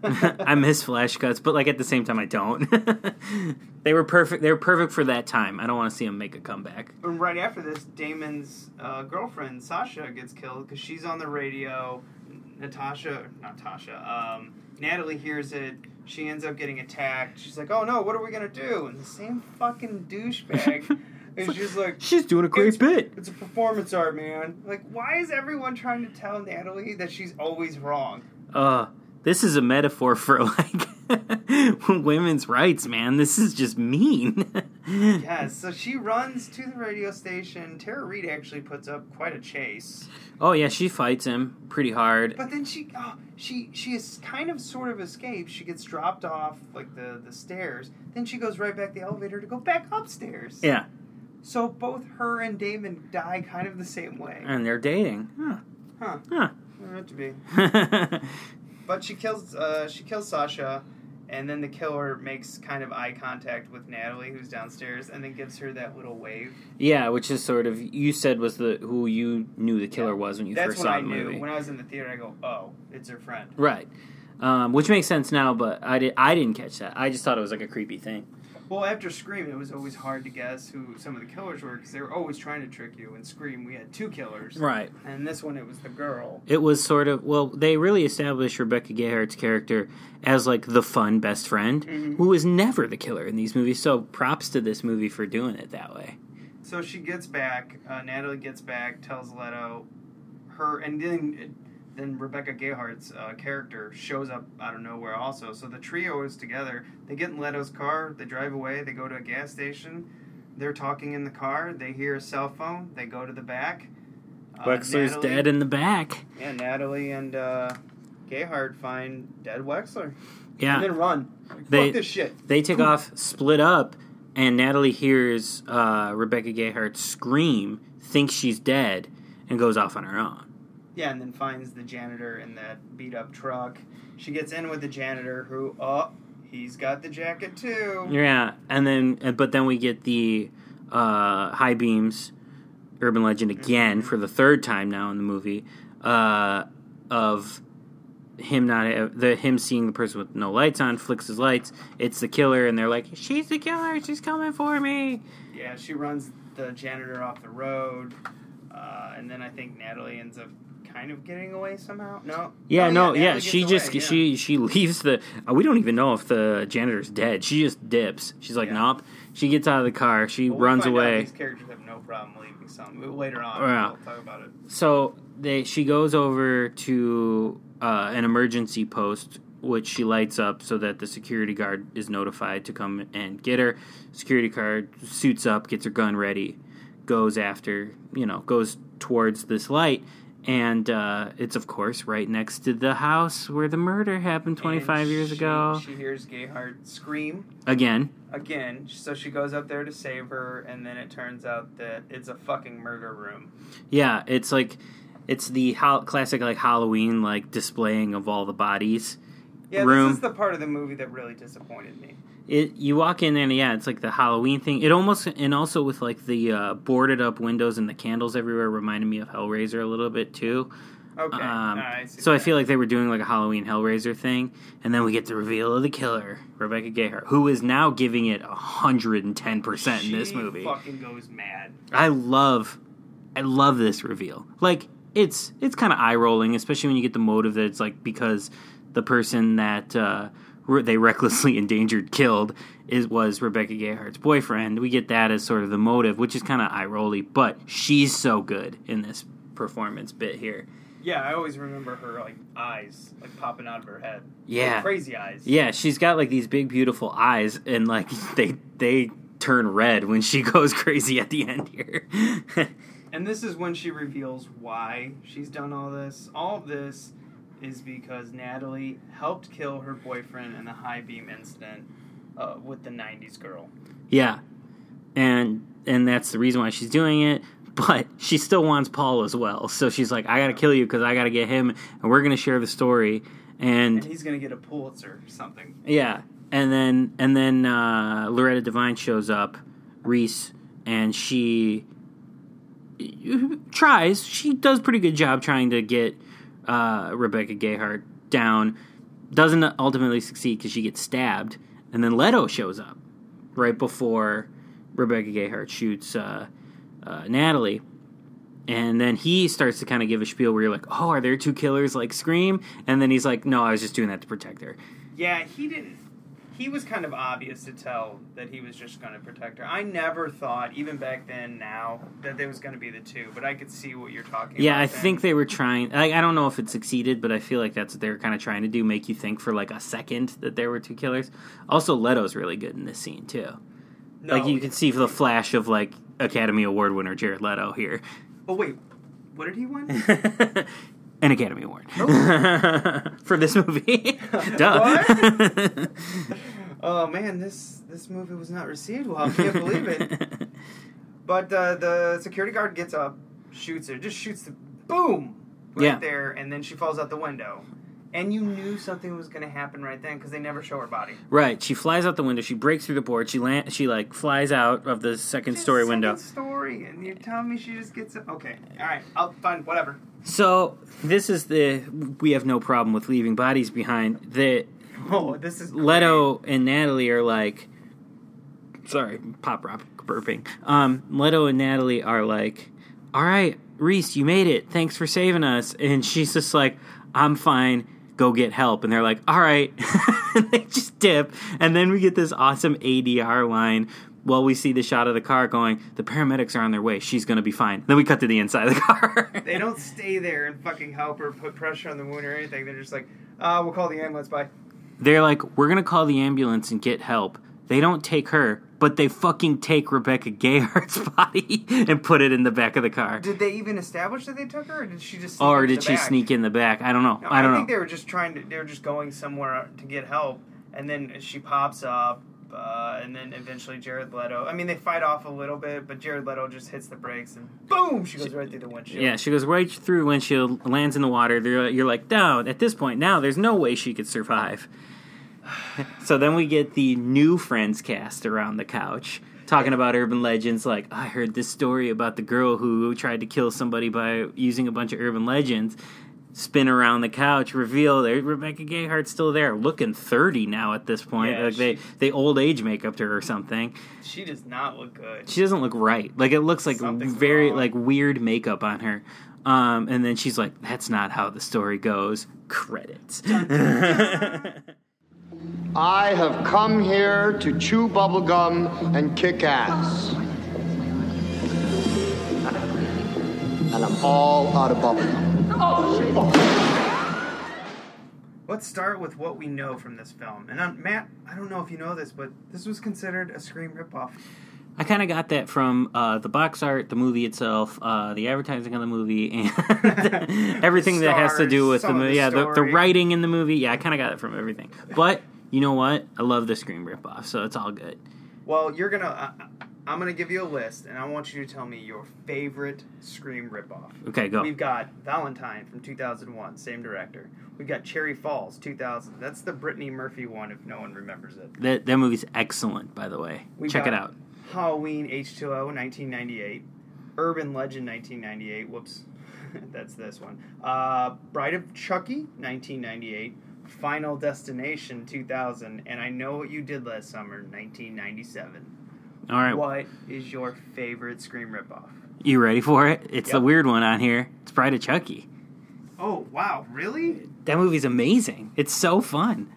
I miss flash cuts, but like at the same time, I don't. they were perfect. They were perfect for that time. I don't want to see them make a comeback. And right after this, Damon's uh, girlfriend Sasha gets killed because she's on the radio. Natasha, not Tasha, um, Natalie hears it. She ends up getting attacked. She's like, "Oh no, what are we gonna do?" And the same fucking douchebag is just like, She's doing a great it's, bit. It's a performance art, man. Like, why is everyone trying to tell Natalie that she's always wrong? Uh, this is a metaphor for like women's rights, man. This is just mean. yeah, So she runs to the radio station. Tara Reid actually puts up quite a chase. Oh yeah, she fights him pretty hard. But then she, oh, she, she is kind of sort of escapes. She gets dropped off like the the stairs. Then she goes right back the elevator to go back upstairs. Yeah, So both her and Damon die kind of the same way. and they're dating. Huh. Huh? Huh. Meant to be. But she kills, uh, she kills Sasha, and then the killer makes kind of eye contact with Natalie, who's downstairs, and then gives her that little wave. yeah, which is sort of you said was the who you knew the killer Yeah. was when you That's first what saw I the knew movie. when I was in the theater. I go, oh, it's her friend. Right. Um, which makes sense now, but I did I didn't catch that. I just thought it was like a creepy thing. Well, after Scream, it was always hard to guess who some of the killers were because they were always trying to trick you. In Scream, we had two killers, Right. And this one, it was the girl. It was sort of well, they really established Rebecca Gayheart's character as like the fun best friend Mm-hmm. who was never the killer in these movies. So props to this movie for doing it that way. So she gets back. Uh, Natalie gets back, tells Leto her, and then then Rebecca Gayheart's uh, character shows up out of nowhere also. So the trio is together. They get in Leto's car. They drive away. They go to a gas station. They're talking in the car. They hear a cell phone. They go to the back. Uh, Wexler's Natalie- dead in the back. Yeah, Natalie and uh, Gayhart find dead Wexler. Yeah. And then run. Like, They- Fuck this shit. They take off, split up, and Natalie hears uh, Rebecca Gayheart scream, thinks she's dead, and goes off on her own. Yeah, and then finds the janitor in that beat up truck. She gets in with the janitor who, oh, he's got the jacket too. Yeah, and then uh, but then we get the uh, high beams, urban legend again for the third time now in the movie uh, of him not the him seeing the person with no lights on flicks his lights. It's the killer, and they're like, "She's the killer. She's coming for me." Yeah, she runs the janitor off the road. Uh, and then I think Natalie ends up kind of getting away somehow. No. Yeah, Oh, no, yeah. Natalie She just away, yeah. she she leaves the. Uh, we don't even know if the janitor's dead. She just dips. She's like, Yeah. nope. She gets out of the car. She we'll runs away. These characters have no problem leaving some later on. Yeah. We'll talk about it. So they she goes over to uh, an emergency post, which she lights up so that the security guard is notified to come and get her. Security guard suits up, gets her gun ready, goes after you know goes towards this light. And uh, it's of course right next to the house where the murder happened 25 And years ago. She hears Gayheart scream Again, again, so she goes up there to save her, and then it turns out that it's a fucking murder room. Yeah, it's like it's the ho- classic like Halloween like displaying of all the bodies. Yeah, room. this is the part of the movie that really disappointed me. It you walk in and yeah, it's like the Halloween thing. It almost and also with like the uh, boarded up windows and the candles everywhere reminded me of Hellraiser a little bit too. Okay, Um, I see so I feel like they were doing like a Halloween Hellraiser thing, and then we get the reveal of the killer, Rebecca Gayheart, who is now giving it hundred and ten percent in this movie. fucking goes mad. I love, I love this reveal. Like it's it's kind of eye rolling, especially when you get the motive that it's like because the person that uh, they recklessly endangered killed is was Rebecca Gayheart's boyfriend. We get that as sort of the motive, which is kind of eye rolly, but she's so good in this performance bit here. Yeah, I always remember her like eyes like popping out of her head. Yeah. Like, crazy eyes. Yeah, she's got like these big beautiful eyes, and like they they turn red when she goes crazy at the end here. And this is when she reveals why she's done all this. All this is because Natalie helped kill her boyfriend in the high beam incident uh, with the '90s girl. Yeah, and and that's the reason why she's doing it. But she still wants Paul as well, so she's like, "I gotta kill you because I gotta get him, and we're gonna share the story." And And he's gonna get a Pulitzer or something. yeah, and then and then uh, Loretta Devine shows up, Reese, and she tries. She does a pretty good job trying to get uh, Rebecca Gayheart down. Doesn't ultimately succeed because she gets stabbed, and then Leto shows up right before Rebecca Gayheart shoots uh, uh, Natalie. And then he starts to kind of give a spiel where you're like, "Oh, are there two killers like Scream?" And then he's like, "No, I was just doing that to protect her." Yeah, he didn't. He was kind of obvious to tell that he was just going to protect her. I never thought, even back then, now, that there was going to be the two. But I could see what you're talking Yeah, about. I then. think they were trying. I, I don't know if it succeeded, but I feel like that's what they were kind of trying to do, make you think for like a second that there were two killers. Also, Leto's really good in this scene too. No, like you can see the flash of like Academy Award winner Jared Leto here, But wait, what did he win? an Academy Award for this movie. Duh. oh man, this this movie was not received well. I can't believe it. But uh, the security guard gets up, shoots her, just shoots the boom right Yeah. there, and then she falls out the window. And you knew something was going to happen right then because they never show her body. right, she flies out the window. She breaks through the board. She land. She like flies out of the second Just story second window. Story, and you're telling me she just gets up. Okay, all right, I'll fine, whatever. So this is the we have no problem with leaving bodies behind. The Oh, this is Leto and Natalie are like, sorry, pop rock burping. Um, Leto and Natalie are like, all right, Reese, you made it. Thanks for saving us. And she's just like, I'm fine. Go get help. And they're like, all right. and they just dip. And then we get this awesome ADR line well, we see the shot of the car going. The paramedics are on their way. She's gonna be fine. Then we cut to the inside of the car. They don't stay there and fucking help her put pressure on the wound or anything. They're just like, uh, we'll call the ambulance. Bye. They're like, we're gonna call the ambulance and get help. They don't take her, but they fucking take Rebecca Gayheart's body and put it in the back of the car. Did they even establish that they took her, or did she just? Sneak Or did she back? sneak in the back? I don't know. No, I don't think know. they were just trying to. They were just going somewhere to get help, and then she pops up, uh, and then eventually Jared Leto. I mean, they fight off a little bit, but Jared Leto just hits the brakes and boom, she goes right through the windshield. Yeah, she goes right through windshield, lands in the water. You're like, no, at this point now, there's no way she could survive. so then we get the new Friends cast around the couch talking about urban legends. Like, I heard this story about the girl who tried to kill somebody by using a bunch of urban legends. Spin around the couch, reveal that Rebecca Gayheart's still there, looking thirty now at this point. Yeah, like they she- they old age makeup to her or something. She does not look good. She doesn't look right. Like it looks like Something's very wrong. like weird makeup on her. Um, and then she's like, "That's not how the story goes." Credits. I have come here to chew bubblegum and kick ass. And I'm all out of bubblegum. Let's start with what we know from this film. And uh, Matt, I don't know if you know this, but this was considered a Scream ripoff. I kind of got that from uh, the box art, the movie itself, uh, the advertising of the movie, and everything that has to do with the movie. Yeah, the, the writing in the movie. Yeah, I kind of got it from everything. But you know what? I love the Scream ripoff, so it's all good. Well, you're gonna. Uh, I'm gonna give you a list, and I want you to tell me your favorite Scream ripoff. Okay, go. We've got Valentine from 2001, same director. We've got Cherry Falls 2000. That's the Brittany Murphy one, if no one remembers it. That that movie's excellent, by the way. We Check it out. Halloween H2O 1998, Urban Legend 1998. Whoops, that's this one. Uh, Bride of Chucky 1998, Final Destination 2000, and I Know What You Did Last Summer 1997. All right, What is your favorite Scream ripoff? you ready for it? It's the weird one on here. It's Bride of Chucky. Oh wow, really? That movie's amazing. It's so fun.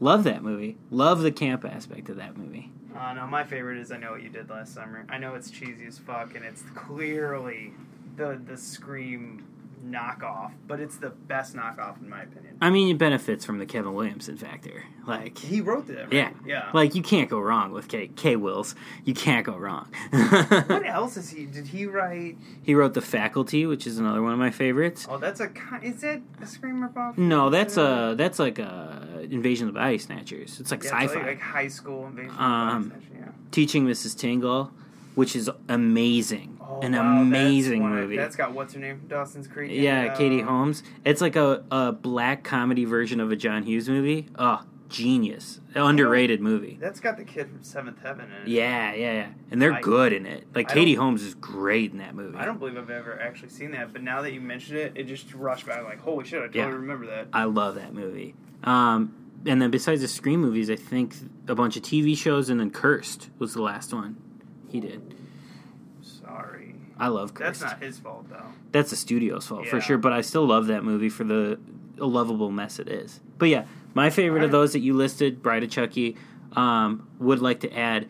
Love that movie. Love the camp aspect of that movie. Uh, no, my favorite is I Know What You Did Last Summer. I know it's cheesy as fuck, and it's clearly the the Scream knockoff, but it's the best knockoff in my opinion. I mean, it benefits from the Kevin Williamson factor. Like, He wrote that, right? yeah, yeah. Like, you can't go wrong with K. K. Wills. You can't go wrong. what else is he? Did he write? he wrote The Faculty, which is another one of my favorites. Oh, that's a. Is it a Scream ripoff? No, that's a that's like a Invasion of the Body Snatchers. It's like Yeah, sci-fi. like, like high school invasion. of Um, Body Snatchers, yeah. Teaching Mrs. Tingle, which is amazing. Oh, An wow, that's amazing of- movie. That's got what's her name from Dawson's Creek. Yeah, Katie uh, Holmes. It's like a, a black comedy version of a John Hughes movie. Oh, genius. Underrated movie. That's got the kid from Seventh Heaven in it. Yeah, yeah, yeah. And they're I- good in it. Like I Katie Holmes is great in that movie. I don't believe I've ever actually seen that, but now that you mentioned it, it just rushed back. Like, holy shit, I totally Yeah. remember that. I love that movie. Um, and then besides the Scream movies, I think a bunch of TV shows, and then Cursed was the last one he did. Sorry, I love that's not his fault though. That's the studio's fault for sure, but I still love that movie for the lovable mess it is. But yeah, my favorite of those that you listed, Bride of Chucky, um, would like to add.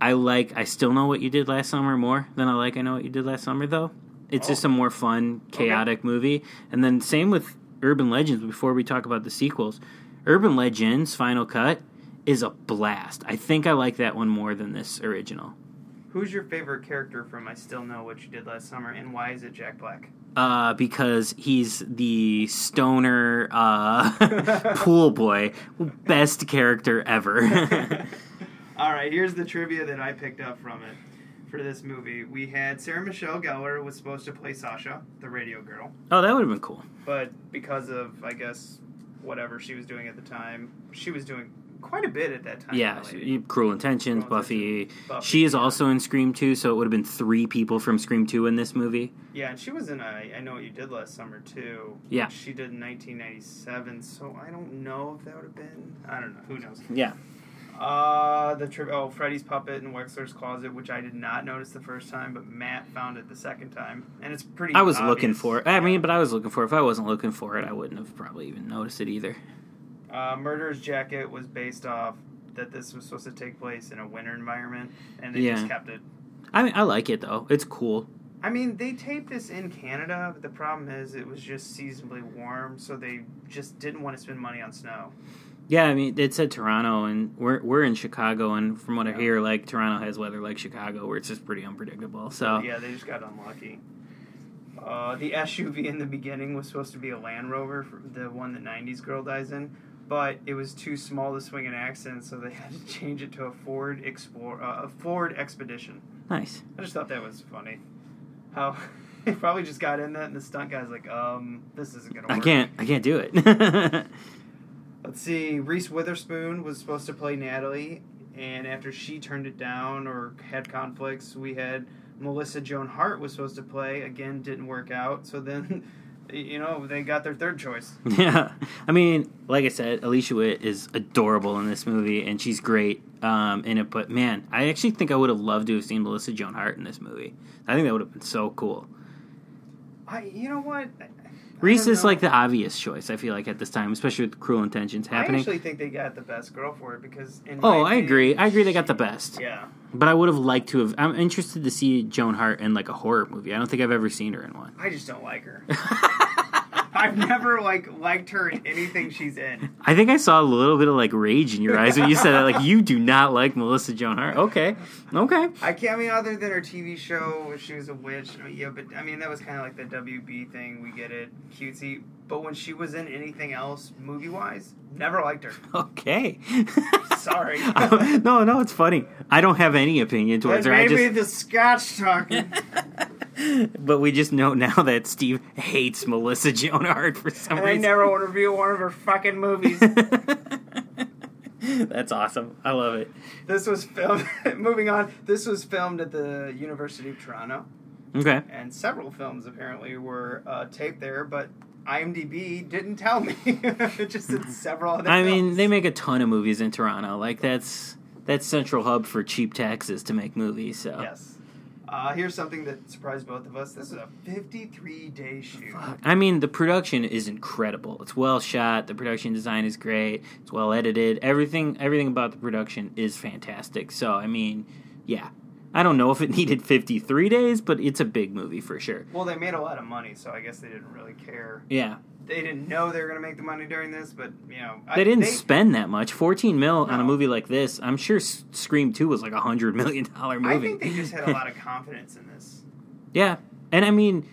I like. I still know what you did last summer more than I like. I know what you did last summer though. It's just a more fun, chaotic movie. And then same with Urban Legends. Before we talk about the sequels, Urban Legends Final Cut is a blast. I think I like that one more than this original. Who's your favorite character from I Still Know What You Did Last Summer, and why is it Jack Black? uh, because he's the stoner uh, pool boy, best character ever. All right, here's the trivia that I picked up from it for this movie. We had Sarah Michelle Gellar was supposed to play Sasha, the radio girl, oh, that would have been cool. but because of I guess whatever she was doing at the time, she was doing quite a bit at that time. Yeah, she- Cruel Intentions, Cruel Buffy. Intentions, Buffy, She is yeah. also in Scream 2, so it would have been three people from Scream 2 in this movie. Yeah, and she was in I I Know What You Did Last Summer too. Yeah. she did in 1997. So I don't know if that would have been. I don't know. Who knows? Yeah. Uh, the tri- oh Freddy's puppet in Wexler's closet, which I did not notice the first time, but Matt found it the second time, and it's pretty. I was obvious. looking for it. I mean, but I was looking for it. If I wasn't looking for it, I wouldn't have probably even noticed it either. Uh, Murderer's Jacket was based off that this was supposed to take place in a winter environment, and they Yeah. just kept it. I mean, I like it though. It's cool. I mean, they taped this in Canada, but the problem is it was just seasonably warm, so they just didn't want to spend money on snow. Yeah, I mean, it said Toronto, and we're we're in Chicago, and from what I hear, like Toronto has weather like Chicago, where it's just pretty unpredictable. So Yeah, they just got unlucky. Uh, the SUV in the beginning was supposed to be a Land Rover, the one that '90s girl dies in, but it was too small to swing an axe accent, so they had to change it to a Ford Explorer, uh, a Ford Expedition. nice. I just thought that was funny. How they probably just got in that, and the stunt guy's like, "Um, this isn't gonna work." I can't. I can't do it. Let's see. Reese Witherspoon was supposed to play Natalie, and after she turned it down or had conflicts, we had Melissa Joan Hart was supposed to play. Again, didn't work out. So then, you know, they got their third choice. yeah, I mean, like I said, Alicia Witt is adorable in this movie, and she's great um, in it. But man, I actually think I would have loved to have seen Melissa Joan Hart in this movie. I think that would have been so cool. I, you know what? Reese is know. like the obvious choice. I feel like at this time, especially with Cruel Intentions happening. I actually think they got the best girl for it because. In oh, I agree. I agree. They got the best. Yeah. But I would have liked to have. I'm interested to see Joan Hart in like a horror movie. I don't think I've ever seen her in one. I just don't like her. I've never like liked her in anything she's in. I think I saw a little bit of like rage in your eyes when you said that. Like you do not like Melissa Joan Hart. Okay, okay. I can't I mean other than her TV show she was a witch. I mean, yeah, but I mean that was kind of like the WB thing. We get it, cutesy. But when she was in anything else, movie wise, never liked her. Okay. Sorry. Oh, no, no, it's funny. I don't have any opinion towards But her. I maybe just, the Scotch talking. but we just know now that Steve hates Melissa Joan Hart for some and I never want to review one of her fucking movies. That's awesome. I love it. this was filmed. moving on. This was filmed at the University of Toronto, Okay. and several films apparently were uh, taped there. But IMDb didn't tell me. it just said several other. I mean, they make a ton of movies in Toronto. Like that's that's central hub for cheap taxes to make movies. So Yes. Uh, here's something that surprised both of us. This is a 53 day shoot. I mean, the production is incredible. It's well shot. The production design is great. It's well edited. Everything, everything about the production is fantastic. So, I mean, yeah. I don't know if it needed 53 days, but it's a big movie for sure. Well, they made a lot of money, so I guess they didn't really care. Yeah. They didn't know they were going to make the money during this, but you know, I- They didn't spend that much. 14 mil on a movie like this. I'm sure Scream 2 was like a $100 million movie. I think they just had a lot of confidence in this. Yeah, and I mean,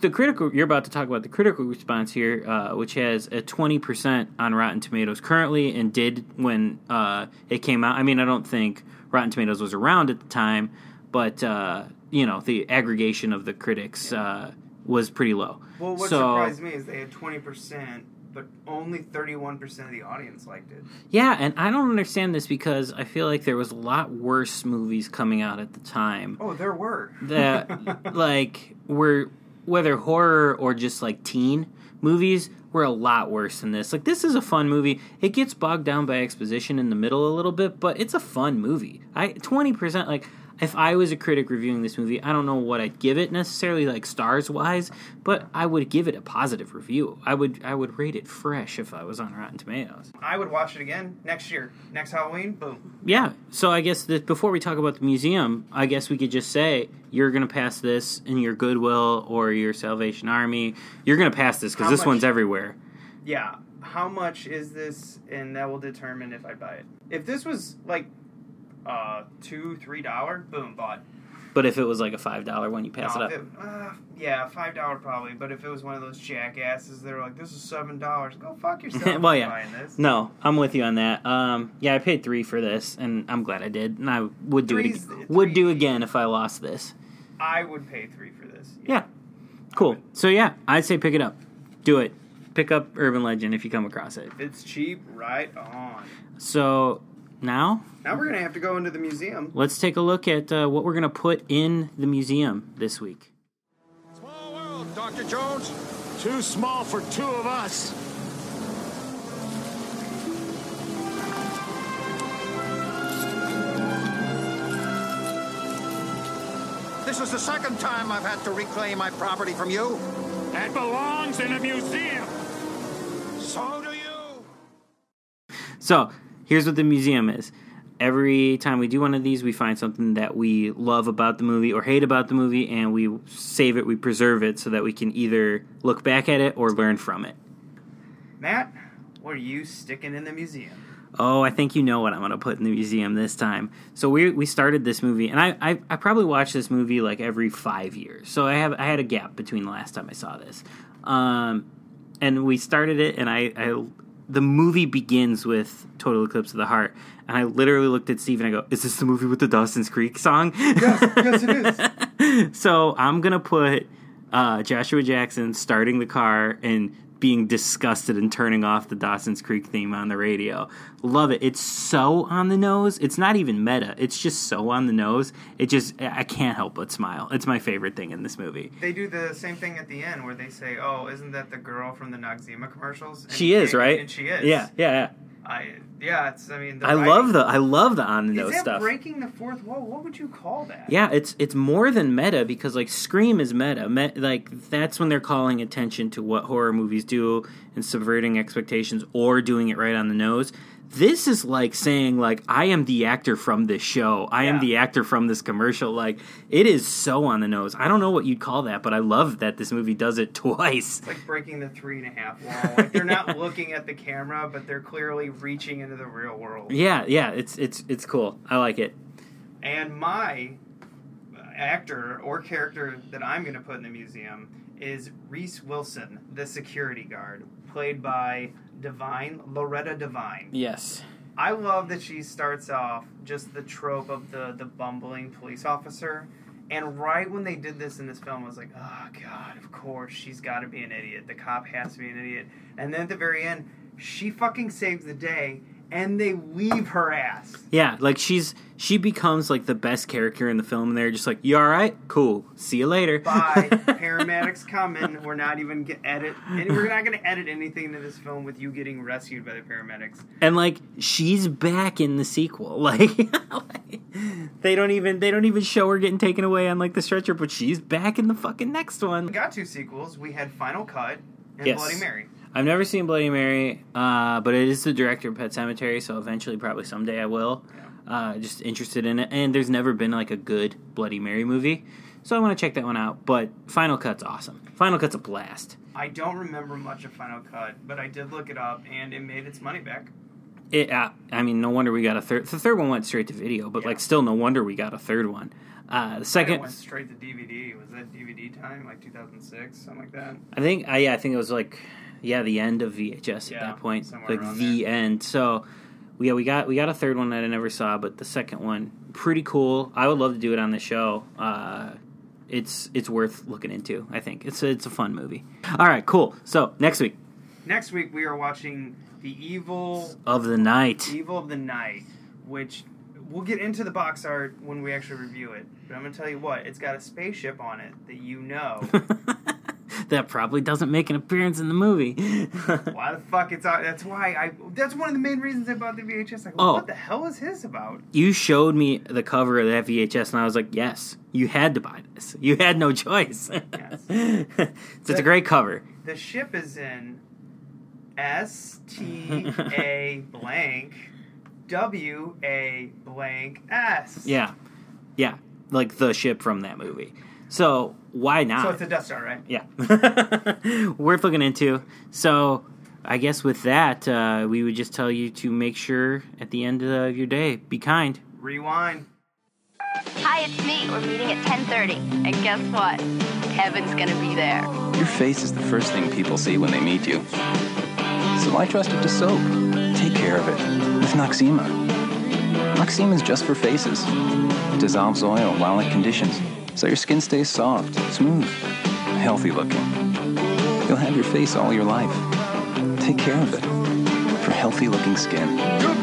the critical. You're about to talk about the critical response here, uh, which has a 20 percent on Rotten Tomatoes currently, and did when uh, it came out. I mean, I don't think Rotten Tomatoes was around at the time, but uh, you know, the aggregation of the critics uh, was pretty low. Well, what so, surprised me is they had 20%, but only 31% of the audience liked it. Yeah, and I don't understand this because I feel like there was a lot worse movies coming out at the time. Oh, there were. that like were whether horror or just like teen movies were a lot worse than this. Like this is a fun movie. It gets bogged down by exposition in the middle a little bit, but it's a fun movie. I twenty percent like if I was a critic reviewing this movie, I don't know what I'd give it necessarily like stars wise, but I would give it a positive review. I would I would rate it fresh if I was on Rotten Tomatoes. I would watch it again next year. Next Halloween, boom. Yeah. So I guess that before we talk about the museum, I guess we could just say you're going to pass this in your Goodwill or your Salvation Army. You're going to pass this because this much- one's everywhere. Yeah. How much is this? And that will determine if I buy it. If this was like uh two, three dollar, boom, bought. But if it was like a five dollar one, you pass No, it up. uh, yeah, five dollar probably. But if it was one of those jackasses that are like, "This is seven dollars," go fuck yourself. well, yeah. this. No, I'm with you on that. Um, yeah, I paid three for this, and I'm glad I did. And I would do Three's- it. Would do again if I lost this. I would pay three for this. Yeah. Cool. So yeah, I'd say pick it up. Do it. Pick up Urban Legend if you come across it. If it's cheap, right on. So now Now we're gonna have to go into the museum. let's take a look at uh, what we're going to put in the museum this week. Small world, Dr. Jones. Too small for two of us. This is the second time I've had to reclaim my property from you. That belongs in a museum. So do you. So here's what the museum is. Every time we do one of these, we find something that we love about the movie or hate about the movie, and we save it, we preserve it, so that we can either look back at it or learn from it. Matt, what are you sticking in the museum? Oh, I think you know what I'm going to put in the museum this time. So we we started this movie, and I, I I probably watch this movie like every five years. So I have I had a gap between the last time I saw this, um, and we started it, and I, I the movie begins with Total Eclipse of the Heart, and I literally looked at Steve and I go, "Is this the movie with the Dawson's Creek song?" Yes, yes, it is. so I'm gonna put uh, Joshua Jackson starting the car and being disgusted and turning off the Dawson's Creek theme on the radio. Love it. It's so on the nose. It's not even meta. It's just so on the nose. It just I can't help but smile. It's my favorite thing in this movie. They do the same thing at the end where they say, "Oh, isn't that the girl from the Noxzema commercials?" And She is right. and she is. Yeah, yeah, yeah. I yeah. It's I mean. The I writing- love the I love the on the Is nose stuff. breaking the fourth wall? What would you call that? Yeah, it's it's more than meta because like Scream is meta. Me- like that's when they're calling attention to what horror movies do and subverting expectations or doing it right on the nose. This is like saying like I am the actor from this show. I am the actor from this commercial. Like it is so on the nose. I don't know what you'd call that, but I love that this movie does it twice. It's like breaking the three and a half wall. Like they're not looking at the camera, but they're clearly reaching into the real world. Yeah, yeah, it's it's it's cool. I like it. And my actor or character that I'm going to put in the museum is Reese Wilson, the security guard, played by Devine Loretta Devine. Yes. I love that she starts off just the trope of the the bumbling police officer. And right when they did this in this film, I was like, oh god, of course she's got to be an idiot. The cop has to be an idiot. And then at the very end, she fucking saves the day, and they leave her ass. Yeah, like she's she becomes like the best character in the film, and they're just like, "You all right? Cool. See you later." Bye. Paramedics coming. We're not even get edit. And we're not going to edit anything into this film with you getting rescued by the paramedics. and like she's back in the sequel. Like, they don't even they don't even show her getting taken away on like the stretcher, but she's back in the fucking next one. We got two sequels. We had Final Cut and Yes. Bloody Mary. I've never seen Bloody Mary, uh, but it is the director of Pet Sematary, so eventually, probably someday, I will. Uh, just interested in it, and there's never been like a good Bloody Mary movie, so I want to check that one out. But Final Cut's awesome. Final Cut's a blast. I don't remember much of Final Cut, but I did look it up, and it made its money back. It, uh, I mean, no wonder we got a third. The third one went straight to video, but Yeah. like, still, no wonder we got a third one. Uh, the Second went straight to DVD. Was that DVD time, like 2006, something like that? I think, uh, yeah, I think it was like, yeah, the end of VHS at Yeah, that point, like the end. So, yeah, we got we got a third one that I never saw, but the second one, pretty cool. I would love to do it on the show. Uh, it's it's worth looking into. I think it's a, it's a fun movie. All right, cool. So next week Next week we are watching the Evil of the night. Evil of the Night, which we'll get into the box art when we actually review it. But I'm gonna tell you what, it's got a spaceship on it that you know. that probably doesn't make an appearance in the movie. why the fuck it's out? That's why I. That's one of the main reasons I bought the VHS. Like, Oh. what the hell is his about? you showed me the cover of that VHS, and I was like, yes, you had to buy this. You had no choice. Yes. so it's a great cover. The ship is in S T A blank W A blank S. Yeah, yeah, like the ship from that movie. So why not? So it's a Death Star, right? yeah, worth looking into. So I guess with that, uh, we would just tell you to make sure at the end of your day, be kind. Rewind. Hi, it's me. We're meeting at 10:30, and guess what? Kevin's gonna be there. Your face is the first thing people see when they meet you. So I trust it to soap. Take care of it with Noxzema. Noxzema is just for faces. It dissolves oil while it conditions, so your skin stays soft, smooth, healthy looking. You'll have your face all your life. Take care of it for healthy looking skin.